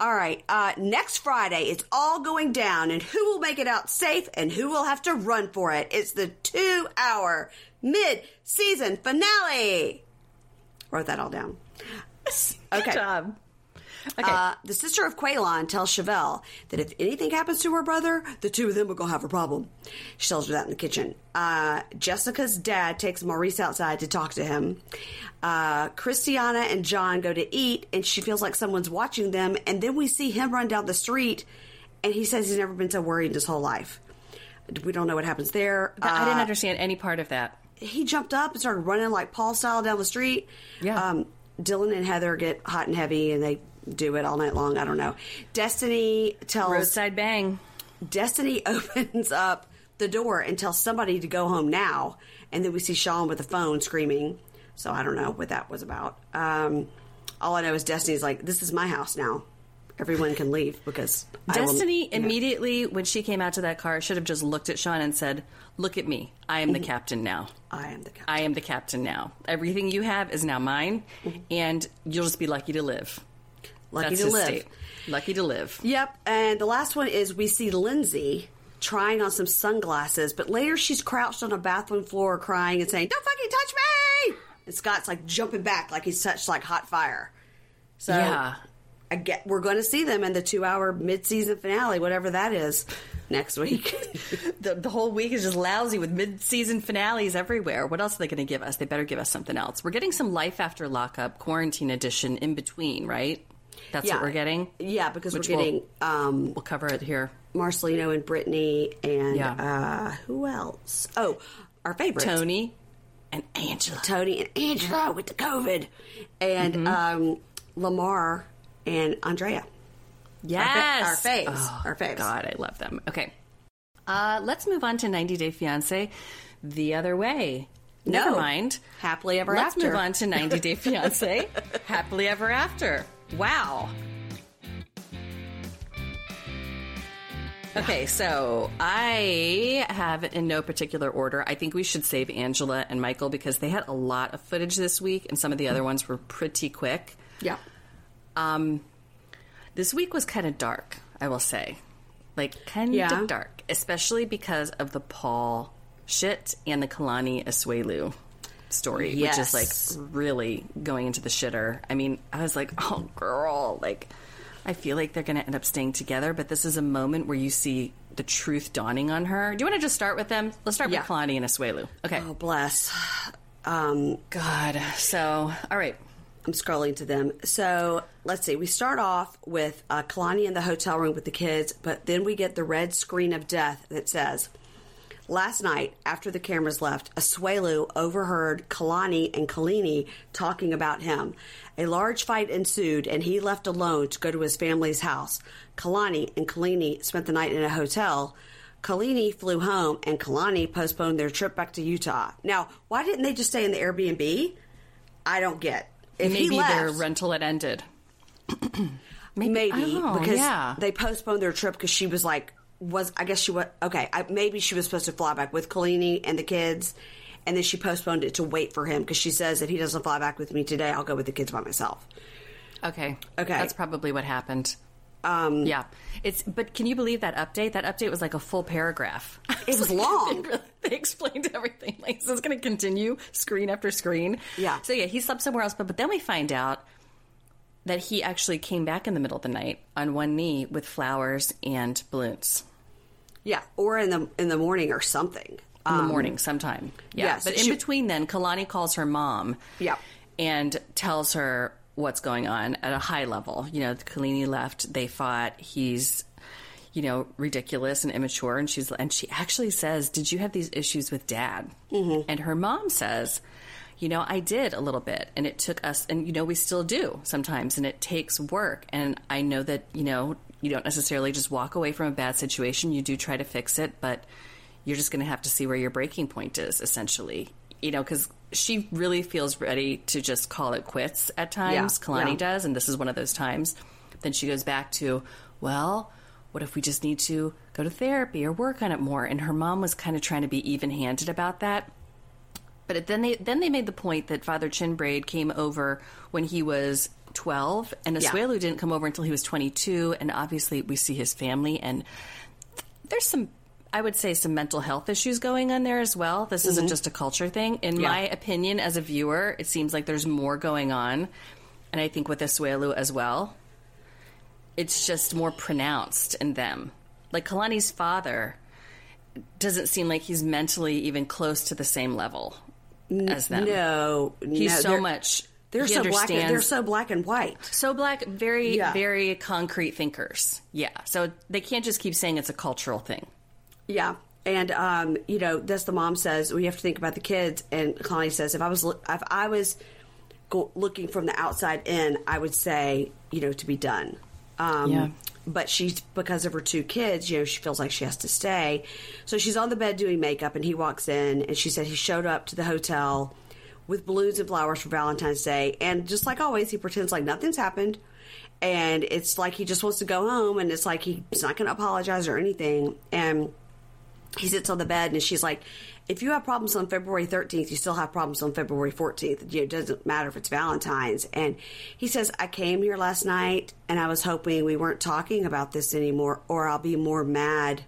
All right. Uh, next Friday, it's all going down, and who will make it out safe and who will have to run for it? It's the two hour mid season finale. Wrote that all down. Okay. job. Okay. Uh, the sister of Quaylon tells Shavel that if anything happens to her brother, the two of them are going to have a problem. She tells her that in the kitchen. Uh, Jessica's dad takes Maurice outside to talk to him. Uh, Christiana and John go to eat, and she feels like someone's watching them. And then we see him run down the street, and he says he's never been so worried in his whole life. We don't know what happens there. I didn't Uh, understand any part of that. he jumped up and started running like Paul style down the street. Yeah. Um, Dylan and Heather get hot and heavy, and they do it all night long. I don't know. Destiny tells Roadside bang. Destiny opens up the door and tells somebody to go home now, and then we see Sean with the phone screaming. So I don't know what that was about. Um, all I know is Destiny's like, "This is my house now. Everyone can leave because I will- Destiny know." immediately, when she came out to that car, should have just looked at Sean and said, Look at me. I am the captain now. I am the captain. I am the captain now. Everything you have is now mine, Mm-hmm. and you'll just be lucky to live. Lucky That's to live. state. Lucky to live. Yep. And the last one is we see Lindsey trying on some sunglasses, but later she's crouched on a bathroom floor crying and saying, Don't fucking touch me! And Scott's like jumping back like he's touched like hot fire. So Yeah. I get we're going to see them in the two hour mid season finale, whatever that is, next week. The, the whole week is just lousy with mid-season finales everywhere. What else are they going to give us? They better give us something else. We're getting some Life After Lockup quarantine edition in between, right? That's Yeah. what we're getting. yeah, because Which we're we'll- getting um, We'll cover it here. Marcelino and Brittany and Yeah. uh, who else? Oh, our favorite Tony and Angela. Tony and Angela with the COVID, and um, Lamar and Andrea. Yes, our faves, Oh, our faves. God, I love them. Okay, uh, let's move on to 90 Day Fiance. The other way. Never No. mind. Happily ever after. Let's move on to 90 Day Fiance. Happily ever after. Wow. Okay, so I have in no particular order. I think we should save Angela and Michael because they had a lot of footage this week, and some of the other ones were pretty quick. Yeah, Um, this week was kind of dark, I will say. Like, kind Yeah. of dark. especially because of the Paul shit and the Kalani Asuelu story, which is like really going into the shitter. I mean, I was like, oh, girl, like, I feel like they're going to end up staying together, but this is a moment where you see the truth dawning on her. Do you want to just start with them? Let's start Yeah. with Kalani and Asuelu. Okay. Oh, bless. Um, God. So, all right. I'm scrolling to them. So let's see. We start off with uh, Kalani in the hotel room with the kids, but then we get the red screen of death that says, Last night, after the cameras left, Asuelu overheard Kalani and Kalini talking about him. A large fight ensued, and he left alone to go to his family's house. Kalani and Kalini spent the night in a hotel. Kalini flew home, and Kalani postponed their trip back to Utah. Now, why didn't they just stay in the Airbnb? I don't get. If he Maybe left, their rental had ended. maybe, I don't know, because yeah. they postponed their trip because she was like was I guess she was okay. I, maybe she was supposed to fly back with Kalini and the kids, and then she postponed it to wait for him because she says if he doesn't fly back with me today, I'll go with the kids by myself. Okay. Okay. That's probably what happened. Um, Yeah. It's but can you believe that update? That update was like a full paragraph. It was long. they, they explained everything. Like so it's going to continue screen after screen. Yeah. So yeah, he slept somewhere else, but but then we find out that he actually came back in the middle of the night on one knee with flowers and balloons Yeah, or in the in the morning or something. in the Um, morning sometime. Yeah. yes, but in she- between then, Kalani calls her mom. Yeah. And tells her what's going on at a high level. You know, Kalini left, they fought, he's you know, ridiculous and immature and she's and she actually says, "Did you have these issues with dad?" Mm-hmm. And her mom says, "You know, I did a little bit and it took us and you know, we still do sometimes and it takes work and I know that, you know, you don't necessarily just walk away from a bad situation, you do try to fix it, but you're just going to have to see where your breaking point is essentially. You know because she really feels ready to just call it quits at times Yeah, kalani yeah. does and this is one of those times. Then she goes back to well what if we just need to go to therapy or work on it more? And her mom was kind of trying to be even-handed about that but then they then they made the point that Father Chinbraid came over when he was 12, and Yeah. Asuelu didn't come over until he was 22. And obviously, we see his family, and there's some, I would say, some mental health issues going on there as well. This isn't just a culture thing. In Mm-hmm. Yeah. my opinion, as a viewer, it seems like there's more going on, and I think with Asuelu as well, it's just more pronounced in them. Like Kalani's father doesn't seem like he's mentally even close to the same level as them. No, He's no, so much. They're he so black. and- They're so black and white. so black, very, Yeah. very concrete thinkers. Yeah. So they can't just keep saying it's a cultural thing. Yeah. And um, you know, that's the mom says we have to think about the kids. And Connie says if I was if I was go- looking from the outside in, I would say you know to be done. Um, Yeah. But she's because of her two kids, you know, she feels like she has to stay. So she's on the bed doing makeup, and he walks in, and she said he showed up to the hotel with balloons and flowers for Valentine's Day, and just like always, he pretends like nothing's happened. And it's like he just wants to go home, and it's like he's not going to apologize or anything. And he sits on the bed and she's like, if you have problems on February 13th, you still have problems on February 14th. It doesn't matter if it's Valentine's. And he says, I came here last night and I was hoping we weren't talking about this anymore or I'll be more mad.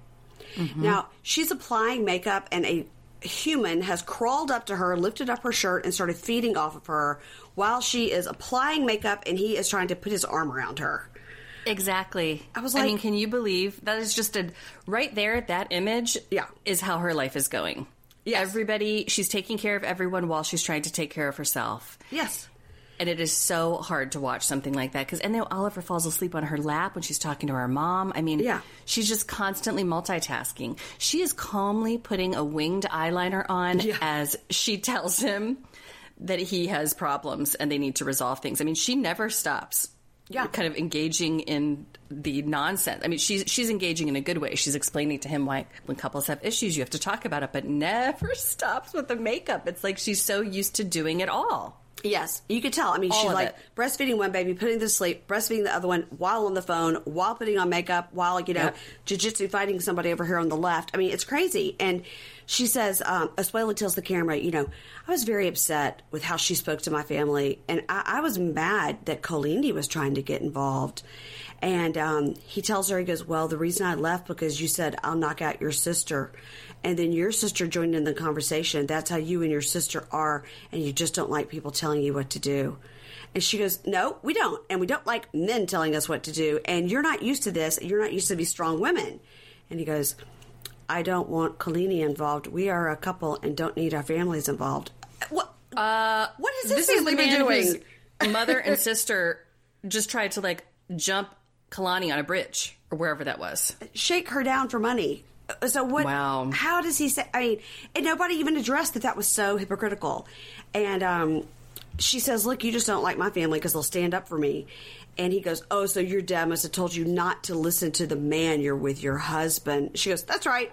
Mm-hmm. Now, she's applying makeup and a human has crawled up to her, lifted up her shirt, and started feeding off of her while she is applying makeup and he is trying to put his arm around her. Exactly. I was I mean, like- can you believe that is just a right there? That image, Yeah. is how her life is going. Yes. Everybody, she's taking care of everyone while she's trying to take care of herself. Yes. And it is so hard to watch something like that because, and then Oliver falls asleep on her lap when she's talking to her mom. I mean, Yeah. she's just constantly multitasking. She is calmly putting a winged eyeliner on Yeah. as she tells him that he has problems and they need to resolve things. I mean, she never stops. Yeah. kind of engaging in the nonsense. I mean, she's she's engaging in a good way. She's explaining to him why when couples have issues, you have to talk about it, but never stops with the makeup. It's like she's so used to doing it all. Yes, you could tell. I mean, All she's like it. breastfeeding one baby, putting to sleep, breastfeeding the other one while on the phone, while putting on makeup, while you know, Yep. jujitsu fighting somebody over here on the left. I mean, it's crazy. And she says, um, Asuelu tells the camera, you know, I was very upset with how she spoke to my family, and I, I was mad that Colindi was trying to get involved. And um, he tells her, he goes, Well, the reason I left because you said I'll knock out your sister. And then your sister joined in the conversation. That's how you and your sister are, and you just don't like people telling you what to do. And she goes, No, we don't. And we don't like men telling us what to do. And you're not used to this. You're not used to be strong women. And he goes, I don't want Kalini involved. We are a couple and don't need our families involved. What? Uh, what has this, This family been doing? mother and sister just tried to like jump Kalani on a bridge or wherever that was. Shake her down for money. So what? Wow. How does he say? I mean, and nobody even addressed that that was so hypocritical. And um, she says, "Look, you just don't like my family because they'll stand up for me." And he goes, "Oh, so your dad must have told you not to listen to the man you're with, your husband." She goes, "That's right."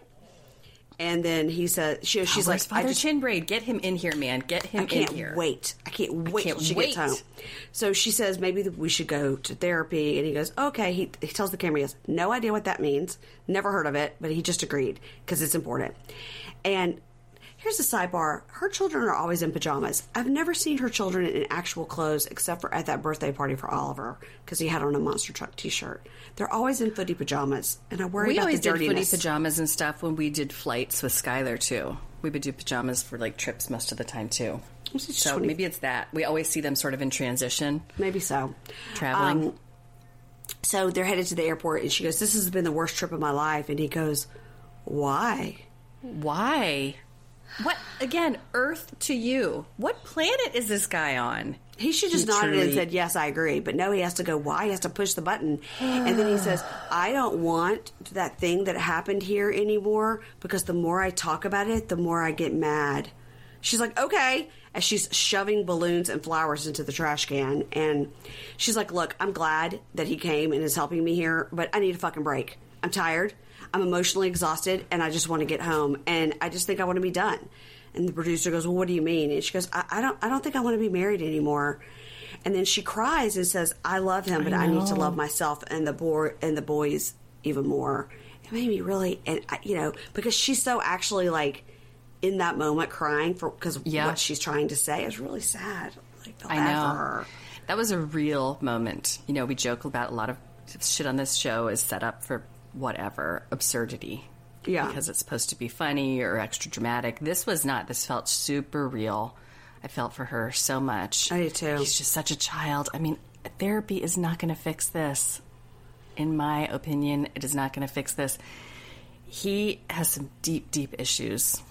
And then he says, she, "She's like, I Father just Chinbraid? Get him in here, man. Get him I can't in here. wait. I can't wait I can't she wait. gets home. So she says maybe we should go to therapy, and he goes, okay. He, he tells the camera, he has no idea what that means, never heard of it, but he just agreed because it's important. And here's a sidebar: her children are always in pajamas. I've never seen her children in actual clothes except for at that birthday party for Oliver because he had on a monster truck T-shirt. They're always in footy pajamas, and I worry We about always the did footy pajamas and stuff when we did flights with Skylar too. We would do pajamas for like trips most of the time too. So 20 maybe it's that. We always see them sort of in transition, Maybe so. traveling. Um, So they're headed to the airport, and she goes, "This has been the worst trip of my life." And he goes, "Why?" Why? What again? Earth to you? What planet is this guy on? He should just He nodded and said, "Yes, I agree." But no, he has to go. Why? He has to push the button, and then he says, "I don't want that thing that happened here anymore because the more I talk about it, the more I get mad." She's like, "Okay," as she's shoving balloons and flowers into the trash can, and she's like, "Look, I'm glad that he came and is helping me here, but I need a fucking break. I'm tired. I'm emotionally exhausted, and I just want to get home, and I just think I want to be done." And the producer goes, "Well, what do you mean?" And she goes, "I, I don't, I don't think I want to be married anymore." And then she cries and says, "I love him, but I, need to love myself and the boy and the boys even more." It made me really, and I, you know, because she's so actually like in that moment crying for because Yeah. what she's trying to say is really sad. Like I know. her. That was a real moment. You know, we joke about a lot of shit on this show is set up for whatever absurdity. Yeah. Because it's supposed to be funny or extra dramatic. This was not. This felt super real. I felt for her so much. I did too. He's just such a child. I mean, therapy is not going to fix this. In my opinion, it is not going to fix this. He has some deep, deep issues.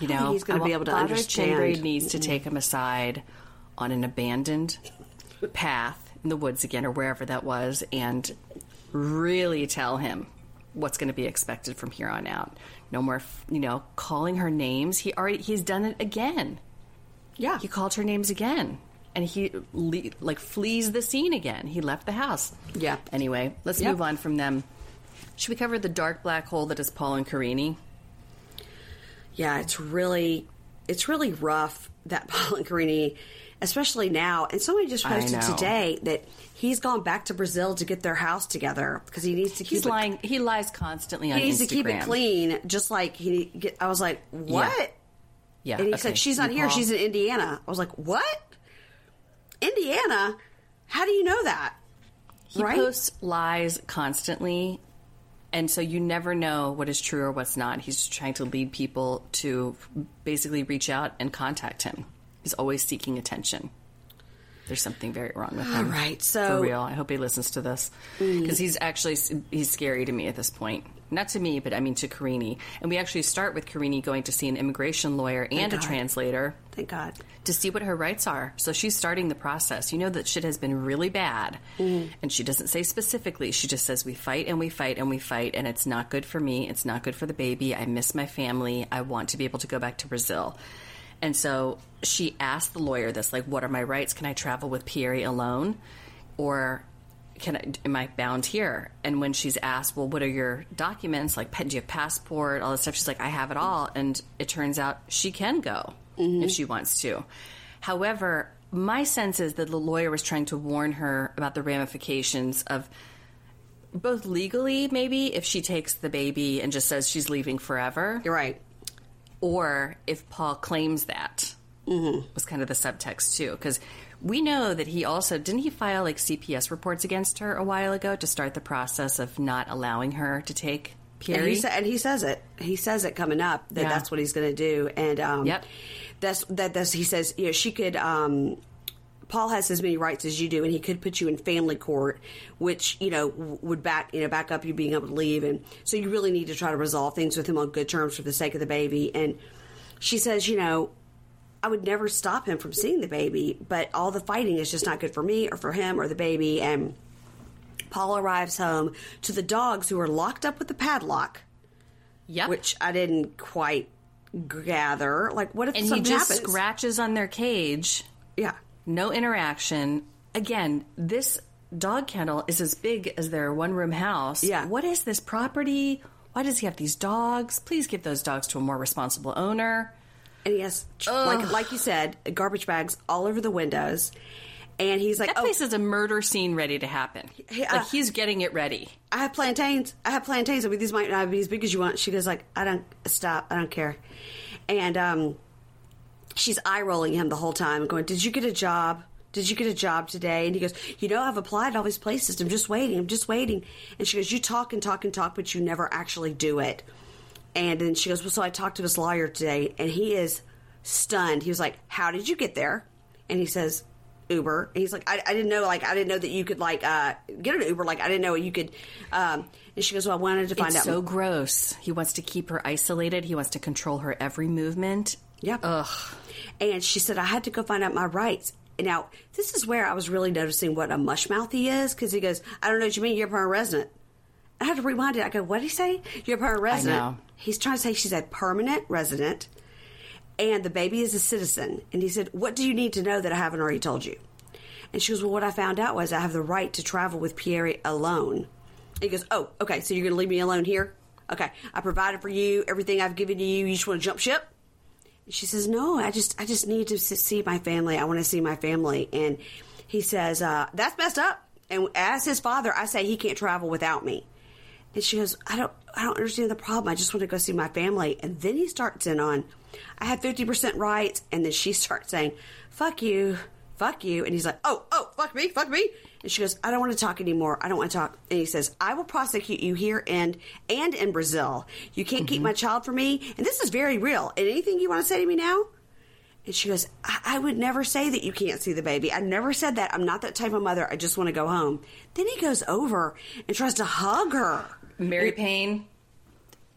You don't know, he's gonna be able to Father understand. Chinbraid needs to take him aside on an abandoned path in the woods again or wherever that was and really tell him what's going to be expected from here on out. No more, you know, calling her names. He already he's done it again. Yeah, He called her names again. And he le- like flees the scene again. He left the house. Yeah. Anyway, let's Yep. move on from them. Should we cover the dark black hole that is Paul and Carini? yeah. It's really, it's really rough that Paul and Carini, especially now. And somebody just posted today that he's gone back to Brazil to get their house together because he needs to keep He's it lying. He lies constantly on he needs Instagram. to keep it clean, just like he. Get, I was like, what? Yeah. And he okay. said, she's not here. She's in Indiana. I was like, what? Indiana? How do you know that? He right? posts lies constantly, and so you never know what is true or what's not. He's trying to lead people to basically reach out and contact him. He's always seeking attention. There's something very wrong with him. right, so- for real, I hope he listens to this mm. because he's actually he's scary to me at this point. Not to me, but I mean to Carini. And we actually start with Carini going to see an immigration lawyer and a translator Thank God. to see what her rights are. So she's starting the process. You know that shit has been really bad. Mm. And she doesn't say specifically. She just says, We fight and we fight and we fight, and it's not good for me. It's not good for the baby. I miss my family. I want to be able to go back to Brazil. And so she asked the lawyer this, like, what are my rights? Can I travel with Pierre alone? Or can I, am I bound here? And when she's asked, well, what are your documents? Like, do you have passport? All this stuff. She's like, I have it all. And it turns out she can go mm-hmm. if she wants to. However, my sense is that the lawyer was trying to warn her about the ramifications of both legally, maybe, if she takes the baby and just says she's leaving forever, You're right. Or if Paul claims that was kind of the subtext too. Because we know that he also didn't he file like CPS reports against her a while ago to start the process of not allowing her to take And he, sa- and he says it. He says it coming up that Yeah. that's what he's going to do. And um, Yep. that's that. That's he says. You know, she could. Um, Paul has as many rights as you do, and he could put you in family court, which you know would back you know back up you being able to leave. And so you really need to try to resolve things with him on good terms for the sake of the baby. And she says, you know, I would never stop him from seeing the baby, but all the fighting is just not good for me or for him or the baby. And Paul arrives home to the dogs who are locked up with the padlock, yep. which I didn't quite gather. Like, what if and he just happens? scratches on their cage. yeah, No interaction. Again, this dog kennel is as big as their one room house. Yeah. What is this property? Why does he have these dogs? Please give those dogs to a more responsible owner. and he has like like you said, garbage bags all over the windows, and he's like, That "Oh, place is a murder scene ready to happen. He- uh, like he's getting it ready. I have plantains. I have plantains. I mean, these might not be as big as you want. She goes like, I don't stop. I don't care. And um, she's eye rolling him the whole time, going, "Did you get a job? Did you get a job today?" And he goes, "You know, I've applied to all these places. I'm just waiting. I'm just waiting." And she goes, "You talk and talk and talk, but you never actually do it." And then she goes, "Well, so I talked to this lawyer today, and he is stunned. He was like, "How did you get there?" And he says, Uber. And he's like, I, I didn't know, like, I didn't know that you could, like, uh, get an Uber. Like, I didn't know you could. Um, and she goes, Well, I wanted to find It's out. so gross. He wants to keep her isolated. He wants to control her every movement. Yep. Ugh. And she said, I had to go find out my rights. Now, this is where I was really noticing what a mushmouth he is because he goes, I don't know what you mean. You're a permanent resident. I had to rewind it. I go, what did he say? You're a permanent resident. know. He's trying to say she's a permanent resident and the baby is a citizen. And he said, What do you need to know that I haven't already told you? And she goes, Well, what I found out was I have the right to travel with Pierre alone. And he goes, Oh, okay, so you're going to leave me alone here? Okay, I provided for you everything I've given you. You just want to jump ship? She says no i just i just need to see my family. I want to see my family. And he says uh, that's messed up. And as his father i say he can't travel without me. And she goes i don't i don't understand the problem. I just want to go see my family. And then he starts in on i have 50% rights. And then she starts saying fuck you fuck you. And he's like oh oh fuck me fuck me. And she goes i don't want to talk anymore. I don't want to talk. And he says i will prosecute you here and and in brazil. You can't keep mm-hmm. my child from me. And this is very real. And anything you want to say to me now? And she goes I-, I would never say that you can't see the baby. I never said that. I'm not that type of mother. I just want to go home. Then he goes over and tries to hug her. Mary Payne.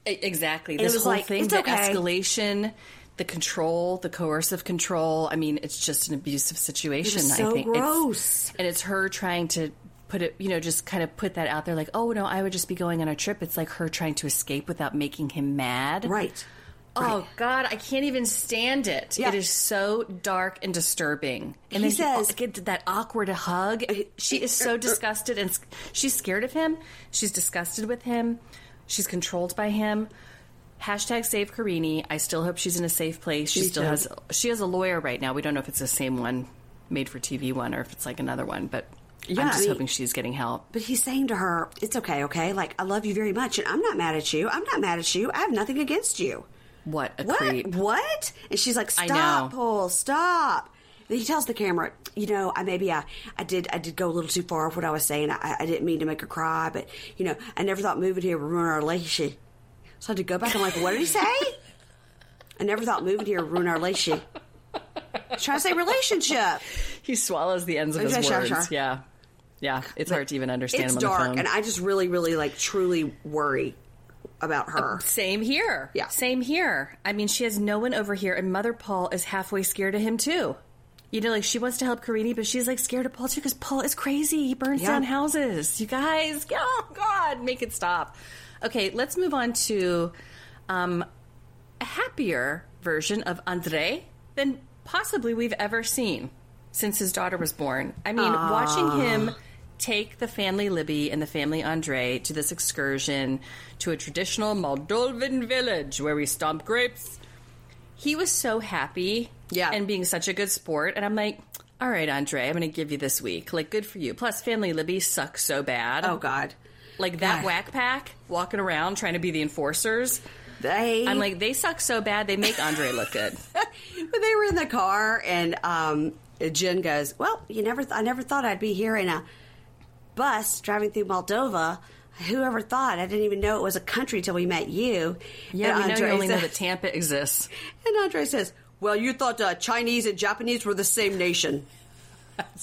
E- Exactly. This whole like, thing, the okay. escalation, the control, the coercive control. I mean, it's just an abusive situation. so I think gross. It's, and it's her trying to put it, you know, just kind of put that out there, like, oh no, I would just be going on a trip. It's like her trying to escape without making him mad. right Oh God, I can't even stand it. Yeah. It is so dark and disturbing. And He then says- get that awkward hug. Uh, she is so disgusted, and she's scared of him. She's disgusted with him. She's controlled by him. Hashtag save Karini. I still hope she's in a safe place. She still has. She has a lawyer right now. We don't know if it's the same one, made for TV one, or if it's like another one. But Yeah, I'm I just mean- hoping she's getting help. But he's saying to her, "It's okay, okay. Like I love you very much, and I'm not mad at you. I'm not mad at you. I have nothing against you." What a What? creep! What? And she's like, "Stop. Paul. Stop." Then he tells the camera, "You know, I maybe I, I did I did go a little too far with what I was saying. I, I didn't mean to make her cry, but you know, I never thought moving here would ruin our relationship. So I had to go back. I'm like, what did he say? I never thought moving here would ruin our relationship. He's trying to say relationship. He swallows the ends of his sure, words. sure. Yeah, yeah. It's hard to even understand It's him on the dark, phone. and I just really, really like truly worry about her. Uh, same here. Yeah. Same here. I mean, she has no one over here, and Mother Paul is halfway scared of him too. You know, like she wants to help Karini, but she's like scared of Paul too because Paul is crazy. He burns Yeah. down houses. You guys, oh God, make it stop. Okay, let's move on to um, a happier version of Andre than possibly we've ever seen since his daughter was born. I mean, watching him take the family Libby and the family Andre to this excursion to a traditional Moldovan village where we stomp grapes. He was so happy Yeah. and being such a good sport. And I'm like, all right, Andre, I'm going to give you this week. Like, good for you. Plus, family Libby sucks so bad. Oh God, Like that God. whack pack walking around trying to be the enforcers. they. I'm like, they suck so bad, they make Andre look good. but they were in the car and um Jen goes, "Well, you never. Th- I never thought I'd be here in a bus driving through Moldova. Whoever thought? I didn't even know it was a country till we met you." Yeah, And we know Andre you only know says- that Tampa exists. And Andre says, "Well, you thought uh, Chinese and Japanese were the same nation."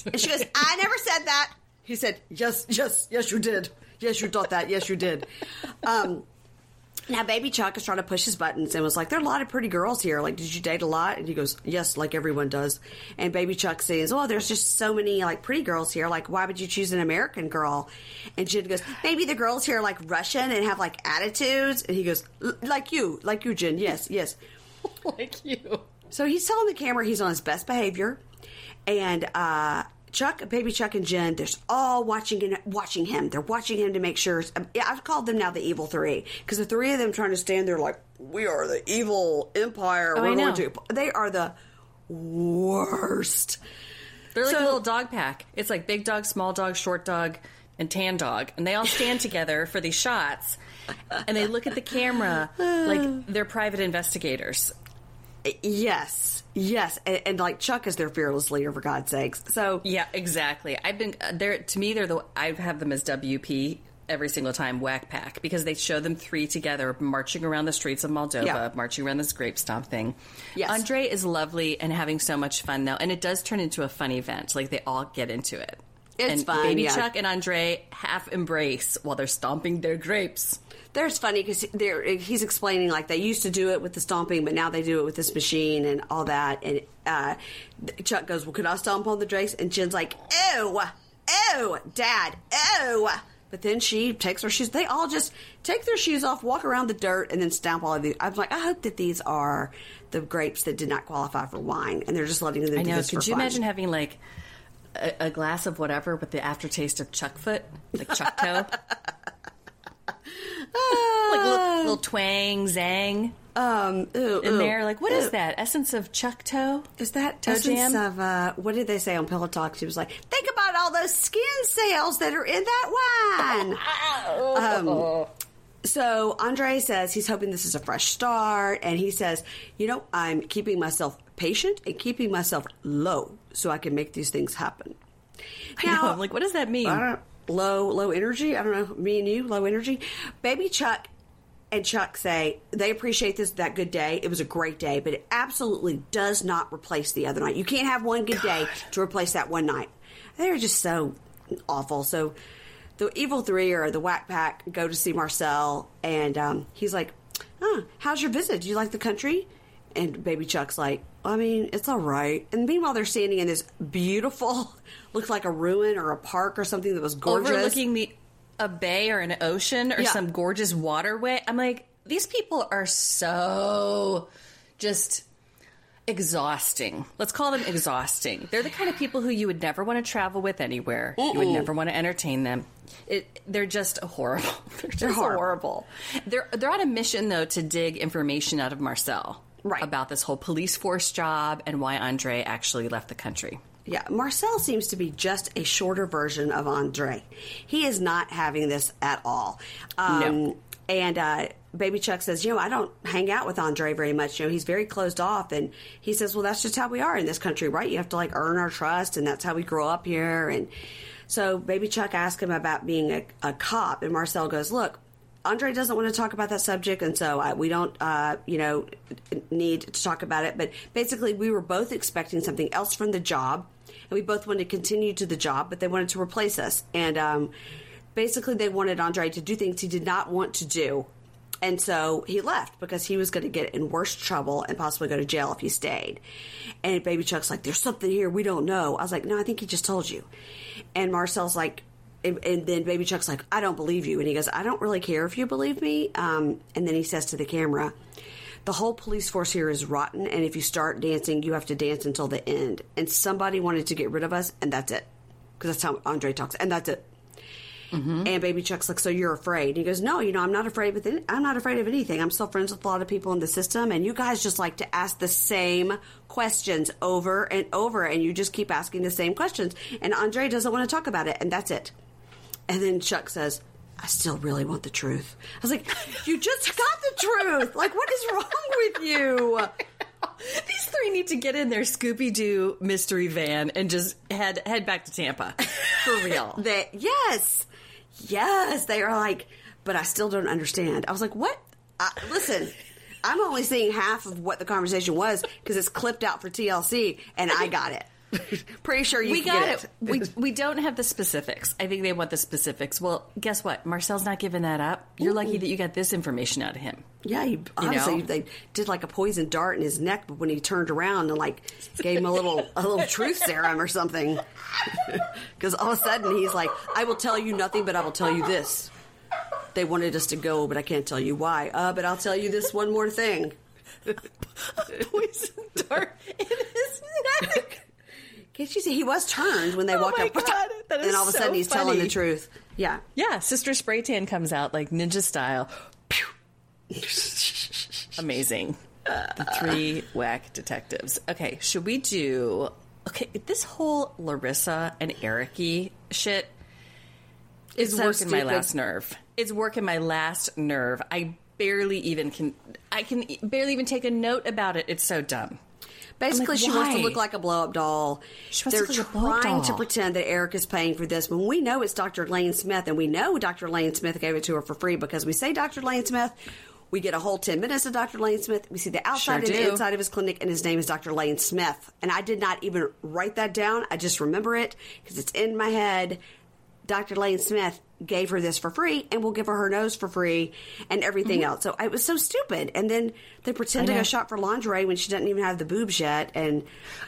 And she goes, I never said that. He said, Yes, yes, yes, you did. Yes, you thought that. Yes, you did. Um, now, Baby Chuck is trying to push his buttons and was like, There are a lot of pretty girls here. Like, did you date a lot? And he goes, Yes, like everyone does. And Baby Chuck says, Oh, there's just so many, like, pretty girls here. Like, why would you choose an American girl? And Jen goes, Maybe the girls here are, like, Russian and have, like, attitudes. And he goes, Like you. Like you, Jen. Yes, yes. like you. So he's telling the camera he's on his best behavior, and uh, Chuck, baby Chuck, and Jen, they're all watching and watching him. They're watching him to make sure. I've called them now the evil three because the three of them trying to stand there like we are the evil empire. Oh, We're I going to. They are the worst. They're like So- a little dog pack. It's like big dog, small dog, short dog, and tan dog. And they all stand together for these shots. And they look at the camera like they're private investigators. Yes, yes, and, and like Chuck is their fearless leader for God's sakes. So Yeah, exactly. I've been uh, they're to me they're the I have them as WP every single time Whack Pack because they show them three together marching around the streets of Moldova, Yeah. marching around this grape stomp thing. Yes. Andre is lovely and having so much fun though, and it does turn into a fun event. Like they all get into it. It's and fun, Baby yeah. Chuck and Andre half embrace while they're stomping their grapes. There's funny because he's explaining like they used to do it with the stomping, but now they do it with this machine and all that. And uh, Chuck goes, "Well, could I stomp on the drakes?" And Jen's like, "Ew, ew, Dad, ew." But then she takes her shoes. They all just take their shoes off, walk around the dirt, and then stomp all of these. I'm like, I hope that these are the grapes that did not qualify for wine, and they're just letting them I do know. this Could you fun. imagine having like a, a glass of whatever with the aftertaste of chuck foot, like chuck toe, like little, little twang, zang um, ew, in ew, there? Like, what is ew. that essence of chuck toe? Is that Toe essence jam? of uh, what did they say on Pillow Talk? She was like, "Think about all those skin cells that are in that wine." um, so Andre says he's hoping this is a fresh start, and he says, "You know, I'm keeping myself patient and keeping myself low so I can make these things happen." I know. I'm like, what does that mean? Low low energy. I don't know. Me and you, low energy. Baby Chuck and Chuck say they appreciate this that good day. It was a great day, but it absolutely does not replace the other night. You can't have one good day to replace that one night. They're just so awful. So the evil three or the whack pack go to see Marcel, and um, he's like, huh, "How's your visit? Do you like the country?" And Baby Chuck's like, I mean, it's all right. And meanwhile, they're standing in this beautiful, looks like a ruin or a park or something that was gorgeous. Overlooking the a bay or an ocean or Yeah. some gorgeous waterway. I'm like, these people are so just exhausting. Let's call them exhausting. They're the kind of people who you would never want to travel with anywhere. You would never want to entertain them. It, they're just horrible. They're just horrible. horrible. They're they're on a mission though to dig information out of Marcel Right. about this whole police force job and why Andre actually left the country. Yeah, Marcel seems to be just a shorter version of Andre. He is not having this at all. Um, No. And uh, Baby Chuck says, you know, I don't hang out with Andre very much. You know, he's very closed off. And he says, well, that's just how we are in this country, right? You have to like earn our trust, and that's how we grow up here. And so Baby Chuck asks him about being a, a cop, and Marcel goes, look, Andre doesn't want to talk about that subject, and so uh, we don't, uh, you know, need to talk about it. But basically, we were both expecting something else from the job, and we both wanted to continue to the job, but they wanted to replace us. And um, basically, they wanted Andre to do things he did not want to do. And so he left because he was going to get in worse trouble and possibly go to jail if he stayed. And Baby Chuck's like, there's something here we don't know. I was like, no, I think he just told you. And Marcel's like, and, and then Baby Chuck's like, I don't believe you. And he goes, I don't really care if you believe me. Um, and then he says to the camera, the whole police force here is rotten. And if you start dancing, you have to dance until the end. And somebody wanted to get rid of us, and that's it. Because that's how Andre talks. And that's it. Mm-hmm. And Baby Chuck's like, so you're afraid? And he goes, no, you know, I'm not afraid with any, I'm not afraid of anything. I'm still friends with a lot of people in the system, and you guys just like to ask the same questions over and over, and you just keep asking the same questions. And Andre doesn't want to talk about it, and that's it. And then Chuck says, I still really want the truth. I was like, you just got the truth. Like, what is wrong with you? These three need to get in their Scooby Doo mystery van and just head head back to Tampa for real. They, yes, yes, they are like, but I still don't understand. I was like, what? I, listen, I'm only seeing half of what the conversation was because it's clipped out for TLC, and I got it. Pretty sure you we got get it. We we don't have the specifics. I think they want the specifics. Well, guess what? Marcel's not giving that up. You're lucky that you got this information out of him. Yeah, he, obviously know? they did like a poison dart in his neck, but when he turned around and like gave him a little a little truth serum or something, because all of a sudden he's like, "I will tell you nothing, but I will tell you this." They wanted us to go, but I can't tell you why. Uh, but I'll tell you this one more thing. Poison dart in his neck. Can't you see he was turned when they Oh walked my up? God, that and all of a so sudden he's telling the truth. Yeah. Yeah, Sister Spray Tan comes out like ninja style. Amazing. The three whack detectives. Okay, should we do? Okay, this whole Larissa and Ericy shit is It's working my last nerve. It's working my last nerve. I barely even can. I can barely even take a note about it. It's so dumb. Basically, like, she wants to look like a blow up doll. She They're to look like a trying to pretend that Eric is paying for this when we know it's Dr. Lane Smith, and we know Dr. Lane Smith gave it to her for free because we say Dr. Lane Smith. We get a whole 10 minutes of Dr. Lane Smith. We see the outside Sure and the inside of his clinic, and his name is Dr. Lane Smith. And I did not even write that down. I just remember it because it's in my head. Dr. Lane Smith gave her this for free and we'll give her her nose for free and everything else. So it was so stupid. And then they pretend to Mm-hmm. Go shop for lingerie when she doesn't even have the boobs yet. And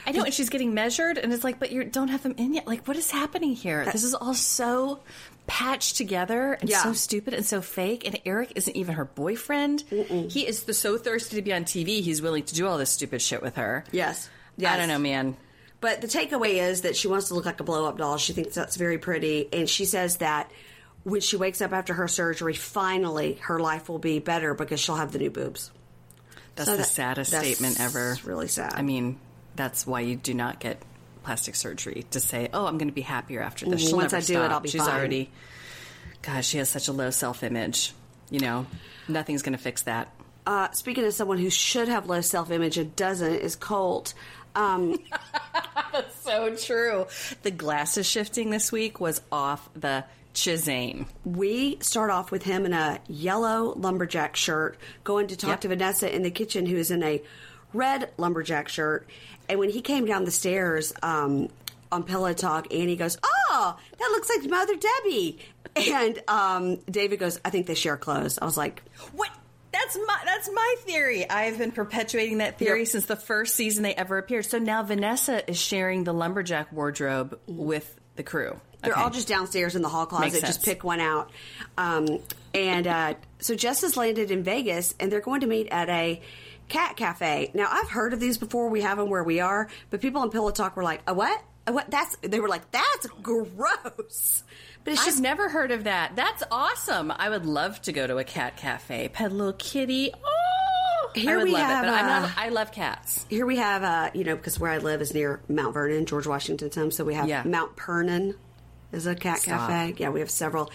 I know, and she's getting measured, and it's like, but you don't have them in yet. Like, what is happening here? This is all so patched together and Yeah. so stupid and so fake. And Eric isn't even her boyfriend. He is the, so thirsty to be on TV. He's willing to do all this stupid shit with her. yes. I don't know, man. But the takeaway is that she wants to look like a blow up doll. She thinks that's very pretty. And she says that when she wakes up after her surgery, finally her life will be better because she'll have the new boobs. That's So the that- saddest that's statement ever. really sad. I mean, that's why you do not get plastic surgery to say, "Oh, I'm going to be happier after this." She'll Once I do it. I'll be She's fine. already. Gosh, she has such a low self image. You know, nothing's going to fix that. Uh, speaking of someone who should have low self image and doesn't, is Colt. Um, That's So true. The glasses shifting this week was off the chizane. we start off with him in a yellow lumberjack shirt going to talk Yep. to Vanessa in the kitchen, who is in a red lumberjack shirt. And when he came down the stairs um, on Pillow Talk, Annie goes, "Oh, that looks like Mother Debbie." And um, David goes, "I think they share clothes." I was like, What? That's my that's my theory. I've been perpetuating that theory Yep. since the first season they ever appeared. So now Vanessa is sharing the lumberjack wardrobe with the crew. They're Okay. all just downstairs in the hall closet. Just pick one out. Um, and uh, so Jess has landed in Vegas, and they're going to meet at a cat cafe. Now I've heard of these before. We have them where we are, but people on Pillow Talk were like, "A what? A what?" That's they were like, "That's gross." But it's I've never heard of that. That's awesome. I would love to go to a cat cafe, pet a little kitty. Oh, Here I would we love have, it. But I'm uh, not, I love cats. here we have, uh, you know, because where I live is near Mount Vernon, George Washington's home. So we have Yeah. Mount Purrnon is a cat Stop. cafe. Yeah, we have several.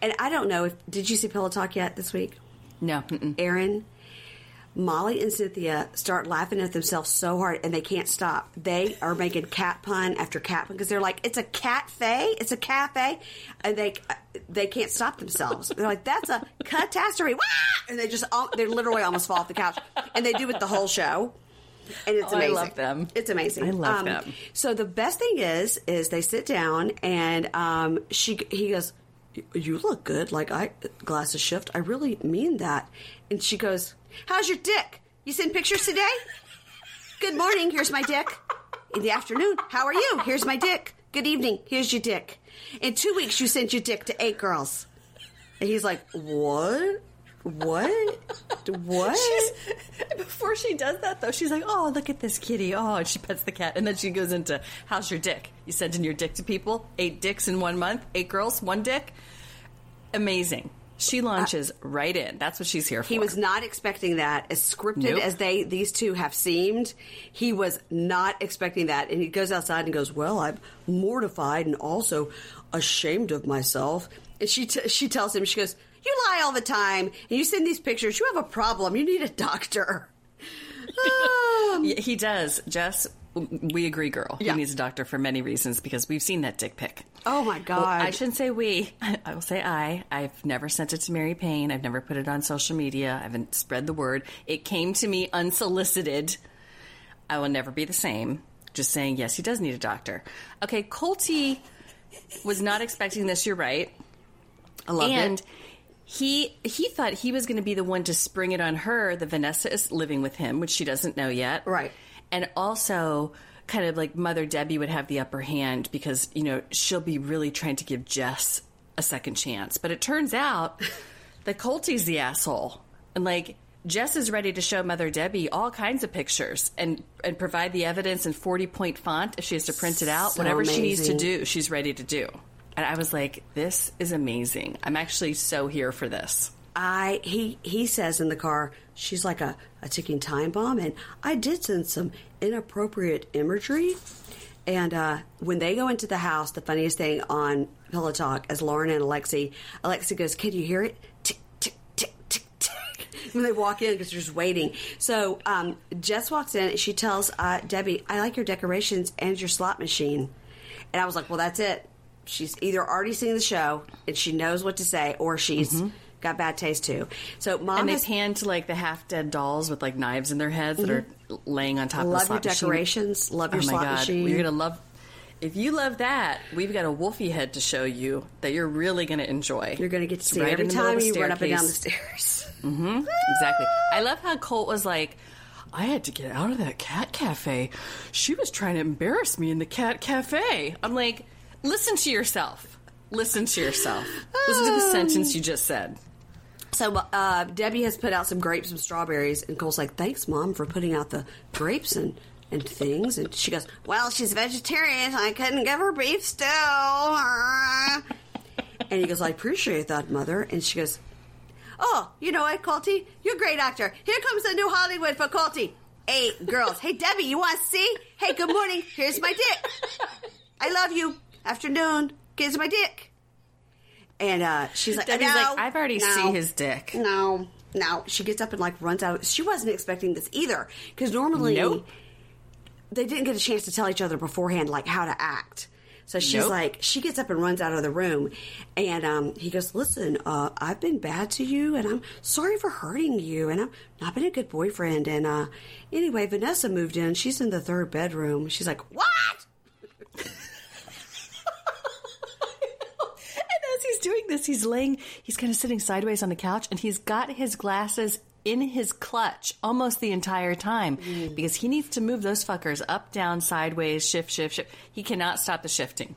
And I don't know if did you see Pillow Talk yet this week? No, mm-mm. Erin, Molly and Cynthia start laughing at themselves so hard and they can't stop. They are making cat pun after cat pun because they're like, "It's a cat cafe, it's a cafe," and they they can't stop themselves. They're like, "That's a catastrophe!" And they just al- they literally almost fall off the couch, and they do it the whole show. And it's Oh, I love them. It's amazing. Um, I love them. So the best thing is, is they sit down and um, she he goes, "You look good." Like I glasses shift. I really mean that. And she goes, "How's your dick? You send pictures today? Good morning. Here's my dick. In the afternoon, how are you? Here's my dick. Good evening. Here's your dick. In two weeks, you sent your dick to eight girls." And he's like, "What? What? What?" Before she does that, though, she's like, "Oh, look at this kitty! Oh," and she pets the cat, and then she goes into, "How's your dick? You sent in your dick to people? Eight dicks in one month? Eight girls, one dick? Amazing." She launches uh, right in. That's what she's here for. He was not expecting that. As scripted Nope. as they these two have seemed, he was not expecting that. And he goes outside and goes, "Well, I'm mortified and also ashamed of myself." And she t- she tells him, she goes, "You lie all the time, and you send these pictures. You have a problem. You need a doctor." Yeah, um. he does. Jess, we agree, girl. Yeah. He needs a doctor for many reasons because we've seen that dick pic. Oh my Well, god! I shouldn't say we. I will say I. I've never sent it to Mary Payne. I've never put it on social media. I haven't spread the word. It came to me unsolicited. I will never be the same. Just saying, yes, he does need a doctor. Okay, Colty was not expecting this. You're right. I love and it. He he thought he was going to be the one to spring it on her. that Vanessa is living with him, which she doesn't know yet. Right. And also, kind of like Mother Debbie would have the upper hand because you know she'll be really trying to give Jess a second chance. But it turns out that Colty's the asshole, and like. Jess is ready to show Mother Debbie all kinds of pictures and, and provide the evidence in 40 point font if she has to print it out. So Whatever she needs to do, she's ready to do. And I was like, this is amazing. I'm actually so here for this. I he he says in the car, she's like a, a ticking time bomb, and I did send some inappropriate imagery. And uh, when they go into the house, the funniest thing on Pillow Talk is Loren and Alexei, Alexei goes, "Can you hear it? Tick tick tick tick tick." When they walk in, because they're just waiting. So um, Jess walks in, and she tells uh, Debbie, "I like your decorations and your slot machine." And I was like, "Well, that's it. She's either already seen the show and she knows what to say, or she's got bad taste too." So mom Mm-hmm. And they has pan to like the half dead dolls with like knives in their heads that are laying on top of the love your machine. decorations, love your oh my slot God. machine. You're going to love. If you love that, we've got a wolfie head to show you that you're really going to enjoy. You're going to get to see right every in the middle time you run up and down the stairs. Exactly. I love how Colt was like, I had to get out of that cat cafe. She was trying to embarrass me in the cat cafe. I'm like, listen to yourself. Listen to yourself. Listen to the sentence you just said. So uh, Debbie has put out some grapes and strawberries, and Cole's like, "Thanks, mom, for putting out the grapes and." And things, and she goes, "Well, she's vegetarian. so I couldn't give her beef stew." and he goes, "I appreciate that, mother." And she goes, "Oh, you know what, Colty? You're a great actor. Here comes the new Hollywood for Colty. Hey, girls. hey, Debbie, you want to see? Hey, good morning. Here's my dick. I love you. Afternoon. Here's my dick." And uh, she's like, Debbie's no, like, I've already no, seen his dick. No, no. She gets up and like runs out. She wasn't expecting this either because normally Nope. they didn't get a chance to tell each other beforehand like how to act. So she's Nope. like, she gets up and runs out of the room, and um, he goes, "Listen, uh, I've been bad to you, and I'm sorry for hurting you, and I'm not been a good boyfriend." And uh, anyway, Vanessa moved in. She's in the third bedroom. She's like, "What?" And as he's doing this, he's laying, he's kind of sitting sideways on the couch and he's got his glasses in his clutch almost the entire time Mm. because he needs to move those fuckers up, down, sideways, shift, shift, shift. He cannot stop the shifting.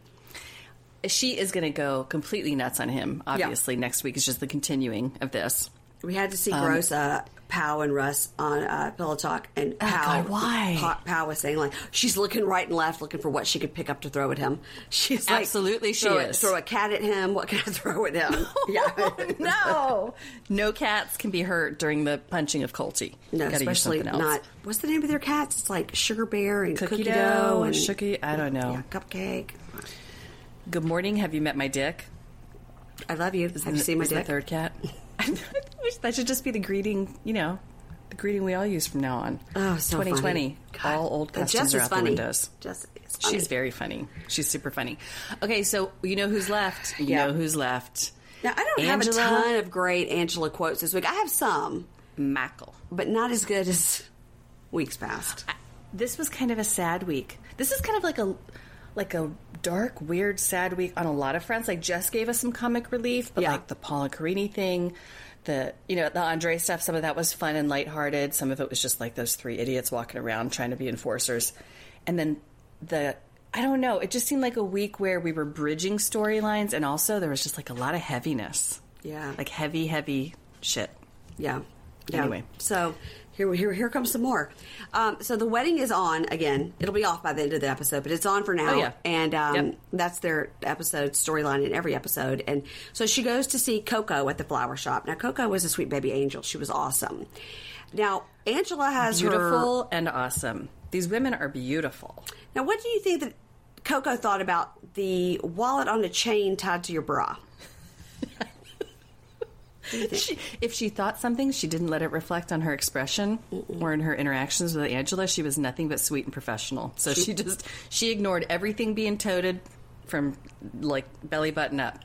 She is going to go completely nuts on him, obviously. Next week is just the continuing of this. We had to see Um, Gross, uh, Pow, and Russ on uh, Pillow Talk, and Pow, Oh, God, why? Pa- Pow was saying like she's looking right and left, looking for what she could pick up to throw at him. She's like, Absolutely she throw, is. Throw a cat at him. What can I throw at him? yeah, no. No cats can be hurt during the punching of Colty. no, especially not. What's the name of their cats? It's like Sugar Bear and Cookie, Cookie, dough, Dough and Shooky, I don't know. yeah, Cupcake. Good morning. Have you met my dick? I love you. Have you seen my dick? third cat? I wish that should just be the greeting. You know, the greeting we all use from now on. Oh, so 2020. funny. All old customs are out funny. the windows. Funny. She's very funny. She's super funny. Okay, so you know who's left. You Yeah. know who's left. Now I don't Angela have a ton of great Angela quotes this week. I have some, Mackle. but not as good as weeks past. This was kind of a sad week. This is kind of like a like a dark, weird, sad week on a lot of fronts. Like Jess gave us some comic relief, but Yeah. like the Paula Karine thing, the you know the Andre stuff. Some of that was fun and lighthearted. Some of it was just like those three idiots walking around trying to be enforcers, and then the. I don't know. It just seemed like a week where we were bridging storylines, and also there was just like a lot of heaviness. Yeah. like heavy, heavy shit. Yeah. yeah. Anyway. so here, here, here comes some more. Um, so the wedding is on again. It'll be off by the end of the episode, but it's on for now. Oh, yeah. And um, Yep. that's their episode storyline in every episode. And so she goes to see Coco at the flower shop. Now Coco was a sweet baby angel. She was awesome. Now Angela has her. Beautiful and awesome. These women are beautiful. Now, what do you think that Coco thought about the wallet on a chain tied to your bra? She, if she thought something, she didn't let it reflect on her expression or in her interactions with Angela. She was nothing but sweet and professional. So she, just she ignored everything being toted from like belly button up.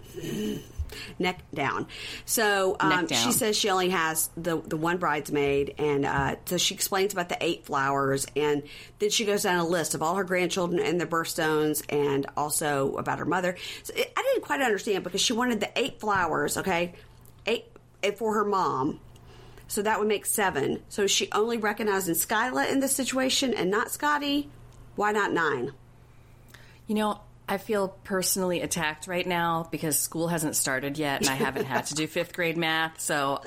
neck down. So um, Neck down. she says she only has the the one bridesmaid, and uh, so she explains about the eight flowers, and then she goes down a list of all her grandchildren and their birthstones, and also about her mother. So it, I didn't quite understand because she wanted the eight flowers, okay, eight for her mom. So that would make seven. So she only recognizing Skyla in this situation and not Scotty? Why not nine? You know, I feel personally attacked right now because school hasn't started yet and I haven't had to do fifth grade math. So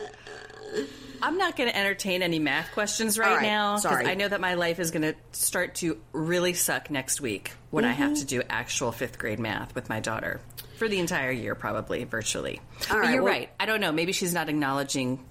I'm not going to entertain any math questions right, right, now. sorry. I know that my life is going to start to really suck next week when I have to Mm-hmm. do actual fifth grade math with my daughter for the entire year, probably virtually. All but right, you're well- right. I don't know. Maybe she's not acknowledging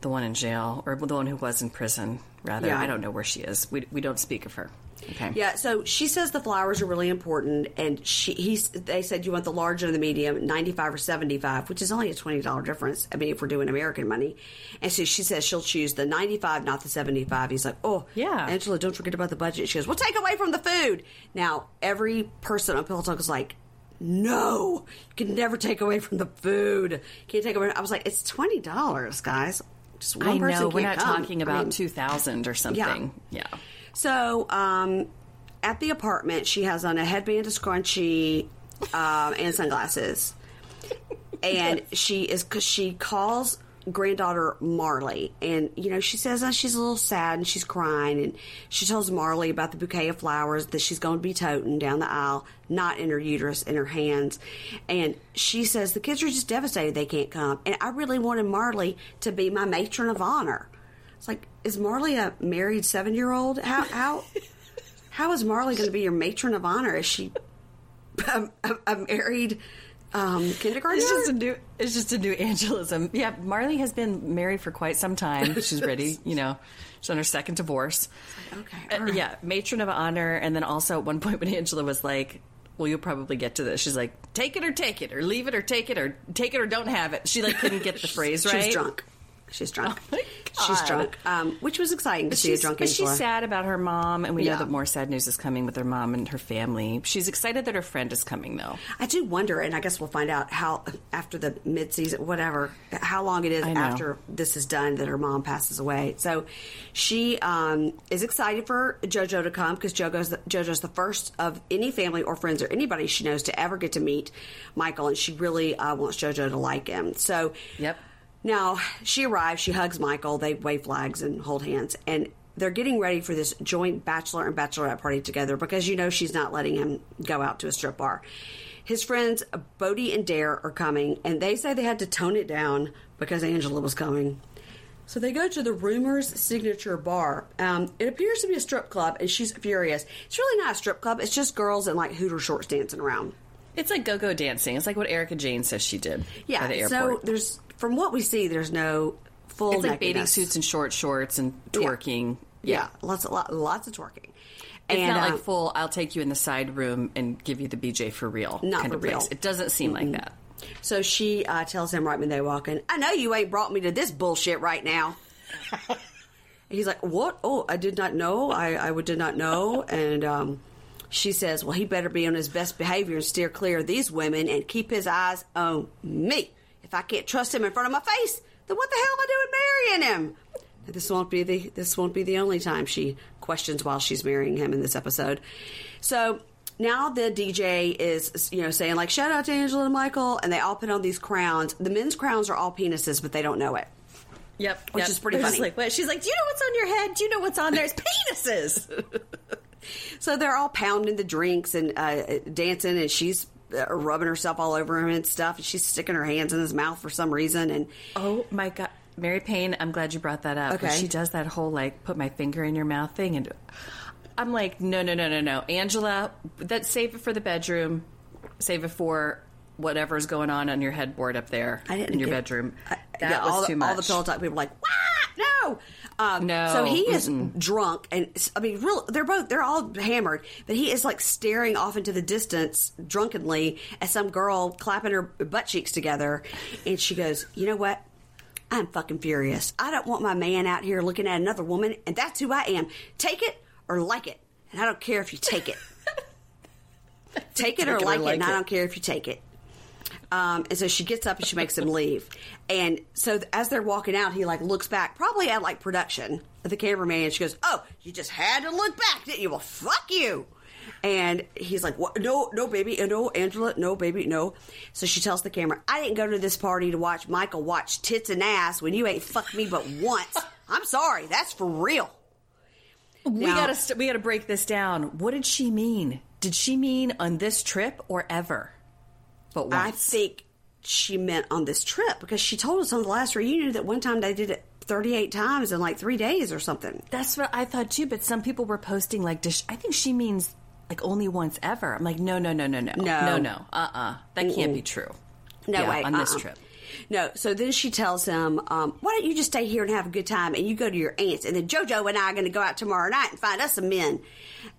the one in jail or the one who was in prison. Rather, Yeah. I don't know where she is. We, we don't speak of her. Okay. Yeah, so she says the flowers are really important, and she he's they said you want the large or the medium, ninety five or seventy five, which is only a twenty dollar difference. I mean, if we're doing American money, and so she says she'll choose the ninety five, not the seventy five. He's like, oh Yeah. Angela, don't forget about the budget. She goes, well, take away from the food. Now every person on Pillow Talk is like. No, you can never take away from the food. Can't take away. I was like, it's twenty dollars, guys. Just one I person know. We're can't come. talking I about mean, 2000 or something. Yeah. so, um, at the apartment, she has on a headband, a scrunchie, um, and sunglasses. And she is because she calls granddaughter Marley, and you know she says that she's a little sad and she's crying, and she tells Marley about the bouquet of flowers that she's going to be toting down the aisle, not in her uterus, in her hands. And she says the kids are just devastated they can't come, and I really wanted Marley to be my matron of honor. It's like, is Marley a married seven year old? How how how is Marley going to be your matron of honor? Is she a, a, a married um, kindergartner? It's just a new. It's just a new Angelism. Yeah, Marley has been married for quite some time. She's ready. You know, she's on her second divorce. okay, Uh. Yeah, matron of honor. And then also at one point when Angela was like, "Well, you'll probably get to this." She's like, "Take it or take it, or leave it or take it, or take it or don't have it." She like couldn't get the phrase right. She's drunk. She's drunk. Oh She's drunk, um, which was exciting to But see a she's, drunk but Angela. she's sad about her mom, and we Yeah. know that more sad news is coming with her mom and her family. She's excited that her friend is coming, though. I do wonder, and I guess we'll find out how after the mid-season, whatever, how long it is after this is done that her mom passes away. So she um, is excited for JoJo to come because JoJo's the, JoJo's the first of any family or friends or anybody she knows to ever get to meet Michael, and she really uh, wants JoJo to like him. So Yep. Now she arrives, she hugs Michael, they wave flags and hold hands, and they're getting ready for this joint bachelor and bachelorette party together because you know she's not letting him go out to a strip bar. His friends Bodie and Dare are coming, and they say they had to tone it down because Angela was coming. So they go to the Rumors Signature Bar. Um, it appears to be a strip club, and she's furious. It's really not a strip club; it's just girls in like Hooter shorts dancing around. It's like go-go dancing. It's like what Erika Jayne says she did Yeah. at the So there's, from what we see, there's no full. it's like bathing suits and short shorts and twerking. Yeah, lots of lot, lots of twerking. It's and not uh, like full. I'll take you in the side room and give you the BJ for real. Not kind for of place. real. It doesn't seem like that. so she uh, tells him right when they walk in, "I know you ain't brought me to this bullshit right now." He's like, "What? Oh, I did not know. I I would did not know." And um, she says, "Well, he better be on his best behavior and steer clear of these women and keep his eyes on me. If I can't trust him in front of my face, then what the hell am I doing marrying him?" This won't be the this won't be the only time she questions while she's marrying him in this episode. So now the DJ is you know saying like shout out to Angela and Michael, and they all put on these crowns. The men's crowns are all penises, but they don't know it. Yep, Which yep. is pretty They're funny. Like, what? She's like, do you know what's on your head? Do you know what's on there? It's penises. So they're all pounding the drinks and uh, dancing, and she's Uh, rubbing herself all over him and stuff. And she's sticking her hands in his mouth for some reason. And oh my god, Mary Payne, I'm glad you brought that up. Okay. she does that whole like put my finger in your mouth thing, and I'm like, no, no, no, no, no, Angela, that save it for the bedroom, save it for whatever's going on on your headboard up there I didn't in your get- bedroom. I- that yeah, was all too the, much. All the pillow talk people were like, "What? No." Um, No. So he is drunk, and I mean, real. They're both. They're all hammered, but he is like staring off into the distance drunkenly at some girl clapping her butt cheeks together, and she goes, "You know what? I'm fucking furious. I don't want my man out here looking at another woman, and that's who I am. Take it or like it, and I don't care if you take it. take it or Take it or like, it, like and I don't care if you take it." Um, and so she gets up and she makes him leave. And so as they're walking out, he like looks back, probably at like production, at the cameraman, and she goes, "Oh, you just had to look back, didn't you? Well, fuck you." And he's like, "What? No, no, baby, no, Angela, no, baby, no." So she tells the camera, "I didn't go to this party to watch Michael watch tits and ass when you ain't fucked me but once. I'm sorry, that's for real." We Now- gotta st- we gotta break this down. What did she mean? Did she mean on this trip or ever? But once. I think she meant on this trip because she told us on the last reunion that one time they did it 38 times in like three days or something. That's what I thought too. But some people were posting like, I think she means like only once ever. I'm like, no, no, no, no, no, No. no, no. Uh, uh that can't be true. No Yeah, way on this uh-uh. trip. No, so then she tells him, um, "Why don't you just stay here and have a good time, and you go to your aunt's, and then JoJo and I are going to go out tomorrow night and find us some men."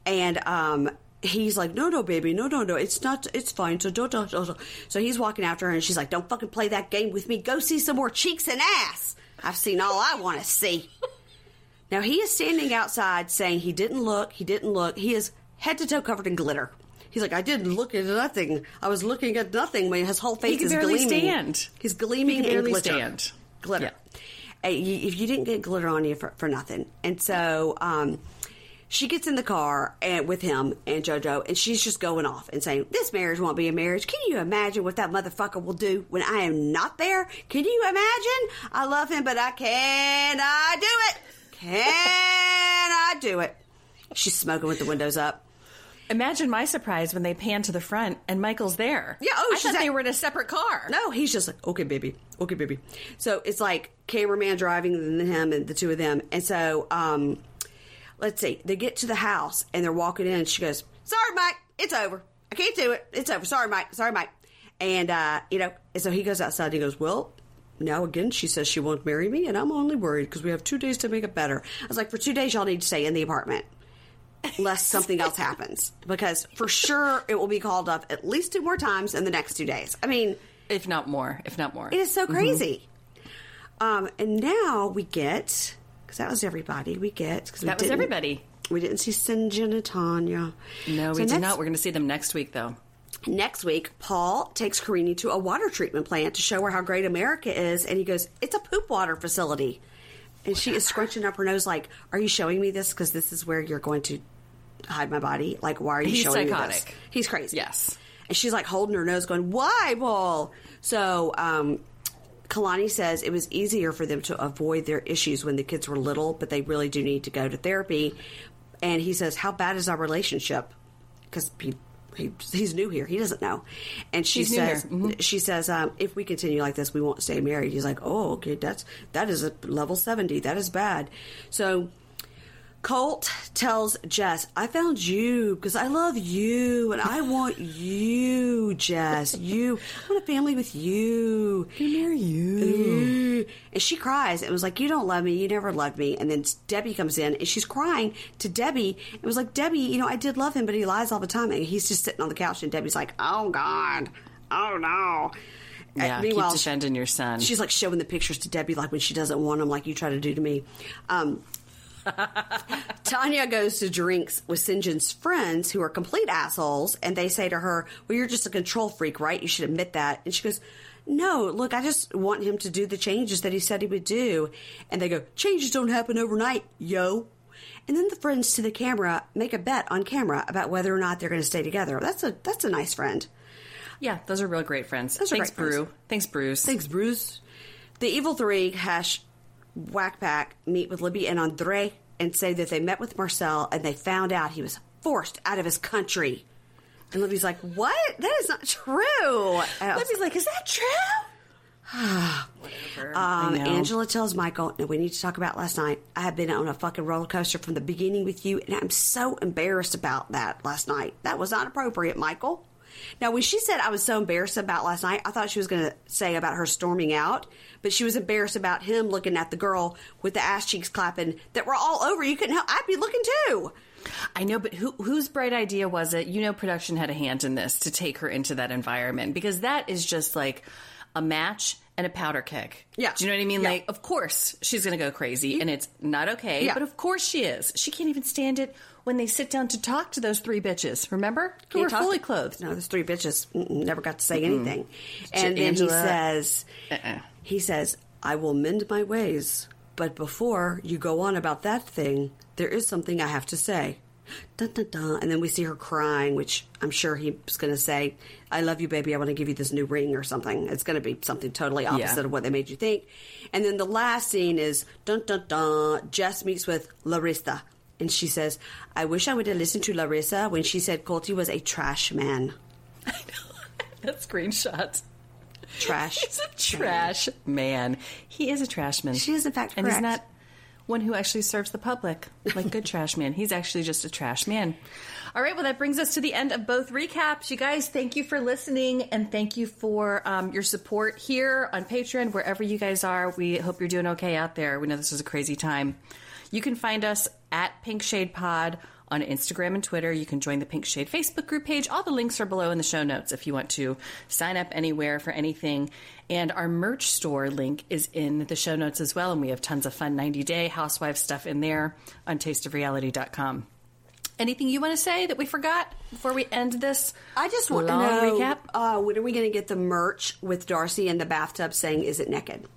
And um, he's like, "No, no, baby, no, no, no, it's not, it's fine." So don't, don't, don't. So he's walking after her, and she's like, "Don't fucking play that game with me. Go see some more cheeks and ass. I've seen all I want to see." Now he is standing outside saying he didn't look, he didn't look. He is head to toe covered in glitter. He's like, I didn't look at nothing. I was looking at nothing when his whole face can is barely gleaming. stand. He's gleaming He can barely glitter. stand. Glitter. Yeah. You- If you didn't get glitter on you for, for nothing, and so um, she gets in the car and with him and JoJo, and she's just going off and saying, "This marriage won't be a marriage." Can you imagine what that motherfucker will do when I am not there? Can you imagine? I love him, but I cannot do it. Can I do it? She's smoking with the windows up. Imagine my surprise when they pan to the front and Michael's there. Yeah, oh, I thought at- they were in a separate car. No, he's just like, okay, baby, okay, baby. So it's like cameraman driving, and then him, and the two of them. And so, um, let's see, they get to the house and they're walking in. And she goes, "Sorry, Mike, it's over. I can't do it. It's over. Sorry, Mike. Sorry, Mike." And uh, you know, and so he goes outside. and He goes, "Well." Now again, she says she won't marry me, and I'm only worried because we have two days to make it better. I was like, for two days, y'all need to stay in the apartment lest something else happens, because for sure it will be called up at least two more times in the next two days. I mean, If not more. If not more. it is so crazy. Um, and now we get because that was everybody. We get because That was everybody. We didn't see Syngin and Tania. No, So we did next- not. We're going to see them next week, though. Next week, Paul takes Karine to a water treatment plant to show her how great America is, and he goes, "It's a poop water facility." And she is scrunching up her nose, like, "Are you showing me this? Because this is where you're going to hide my body. Like, why are you He's showing me this?" psychotic. He's crazy. Yes. And she's like holding her nose, going, "Why, Paul?" So, um, Kalani says it was easier for them to avoid their issues when the kids were little, but they really do need to go to therapy. And he says, "How bad is our relationship?" Because he, he he's new here, he doesn't know. And she He's says. Mhm. she says, um, "If we continue like this, we won't stay married." He's like, "Oh, okay, that's that is a level seventy. That is bad." So. Colt tells Jess, I found you because I love you and I want you, Jess. You, I want a family with you. Can marry you. And she cries It was like, You don't love me. You never loved me. And then Debbie comes in and she's crying to Debbie. It was like, Debbie, you know, I did love him, but he lies all the time. And he's just sitting on the couch and Debbie's like, Oh, God. Oh, no. Yeah, Uh, keep defending your son. She's like showing the pictures to Debbie, like when she doesn't want them, like you try to do to me. Um, Tania goes to drinks with Syngin's friends who are complete assholes, and they say to her, Well, you're just a control freak, right? You should admit that. And she goes, No, look, I just want him to do the changes that he said he would do. And they go, Changes don't happen overnight, yo. And then the friends to the camera make a bet on camera about whether or not they're going to stay together. That's a that's a nice friend. yeah, those are real great friends. Those Thanks, great friends. Thanks, Bruce. Thanks, Bruce. The Evil Three hash whack pack meet with Libby and Andre and say that they met with Marcel and they found out he was forced out of his country. And Libby's like, "What? That is not true." And Libby's like, is that true? Whatever. Um. Angela tells Michael, "No, we need to talk about last night. I have been on a fucking roller coaster from the beginning with you, and I'm so embarrassed about that last night. That was not appropriate, Michael." Now, when she said I was so embarrassed about last night, I thought she was going to say about her storming out, but she was embarrassed about him looking at the girl with the ass cheeks clapping that were all over. You couldn't help. I'd be looking too. I know, but who, whose bright idea was it? You know, production had a hand in this to take her into that environment because that is just like a match and a powder keg. Yeah. Do you know what I mean? Yeah. Like, of course she's going to go crazy and it's not okay, Yeah. but of course she is. She can't even stand it when they sit down to talk to those three bitches, remember? Who Can't were talk- fully clothed. No, those three bitches never got to say anything. And then Angela- he says, Uh-uh. he says, I will mend my ways, but before you go on about that thing, there is something I have to say. Dun, dun, dun. And then we see her crying, which I'm sure he was going to say, I love you, baby. I want to give you this new ring or something. It's going to be something totally opposite Yeah. of what they made you think. And then the last scene is dun dun dun. Jess meets with Larissa. And she says, I wish I would have listened to Larissa when she said Colty was a trash man. I know. that screenshot. Trash. He's a trash man. He is a trash man. She is, in fact, And he's not one who actually serves the public like good trash man. He's actually just a trash man. All right, well, that brings us to the end of both recaps. You guys, thank you for listening and thank you for um, your support here on Patreon, wherever you guys are. We hope you're doing okay out there. We know this is a crazy time. You can find us at Pink Shade Pod on Instagram and Twitter. You can join the Pink Shade Facebook group page. All the links are below in the show notes if you want to sign up anywhere for anything. And our merch store link is in the show notes as well. And we have tons of fun 90 day housewife stuff in there on tasteofreality.com. Anything you want to say that we forgot before we end this? I just want to know recap. Uh, when are we going to get the merch with Darcey in the bathtub saying, Is it naked?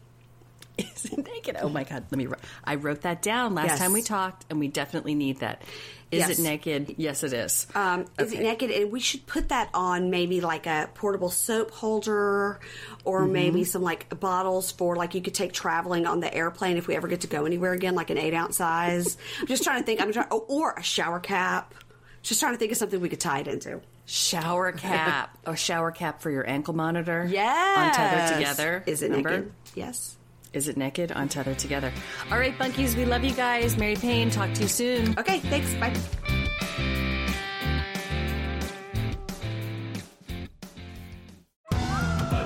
Is it naked? Oh my God. Let me. I wrote that down last Yes. time we talked, and we definitely need that. Is Yes. it naked? Yes, it is. Um, Is it naked? And we should put that on maybe like a portable soap holder or Mm-hmm. maybe some like bottles for like you could take traveling on the airplane if we ever get to go anywhere again, like an eight ounce size. I'm just trying to think. I'm trying, oh, or a shower cap. Just trying to think of something we could tie it into. Shower cap or shower cap for your ankle monitor. Yes. On Tether Together. Is it Remember? naked? Yes. Is it naked on Tether Together? All right, Bunkies, we love you guys. Mary Payne, talk to you soon. Okay. Thanks. Bye.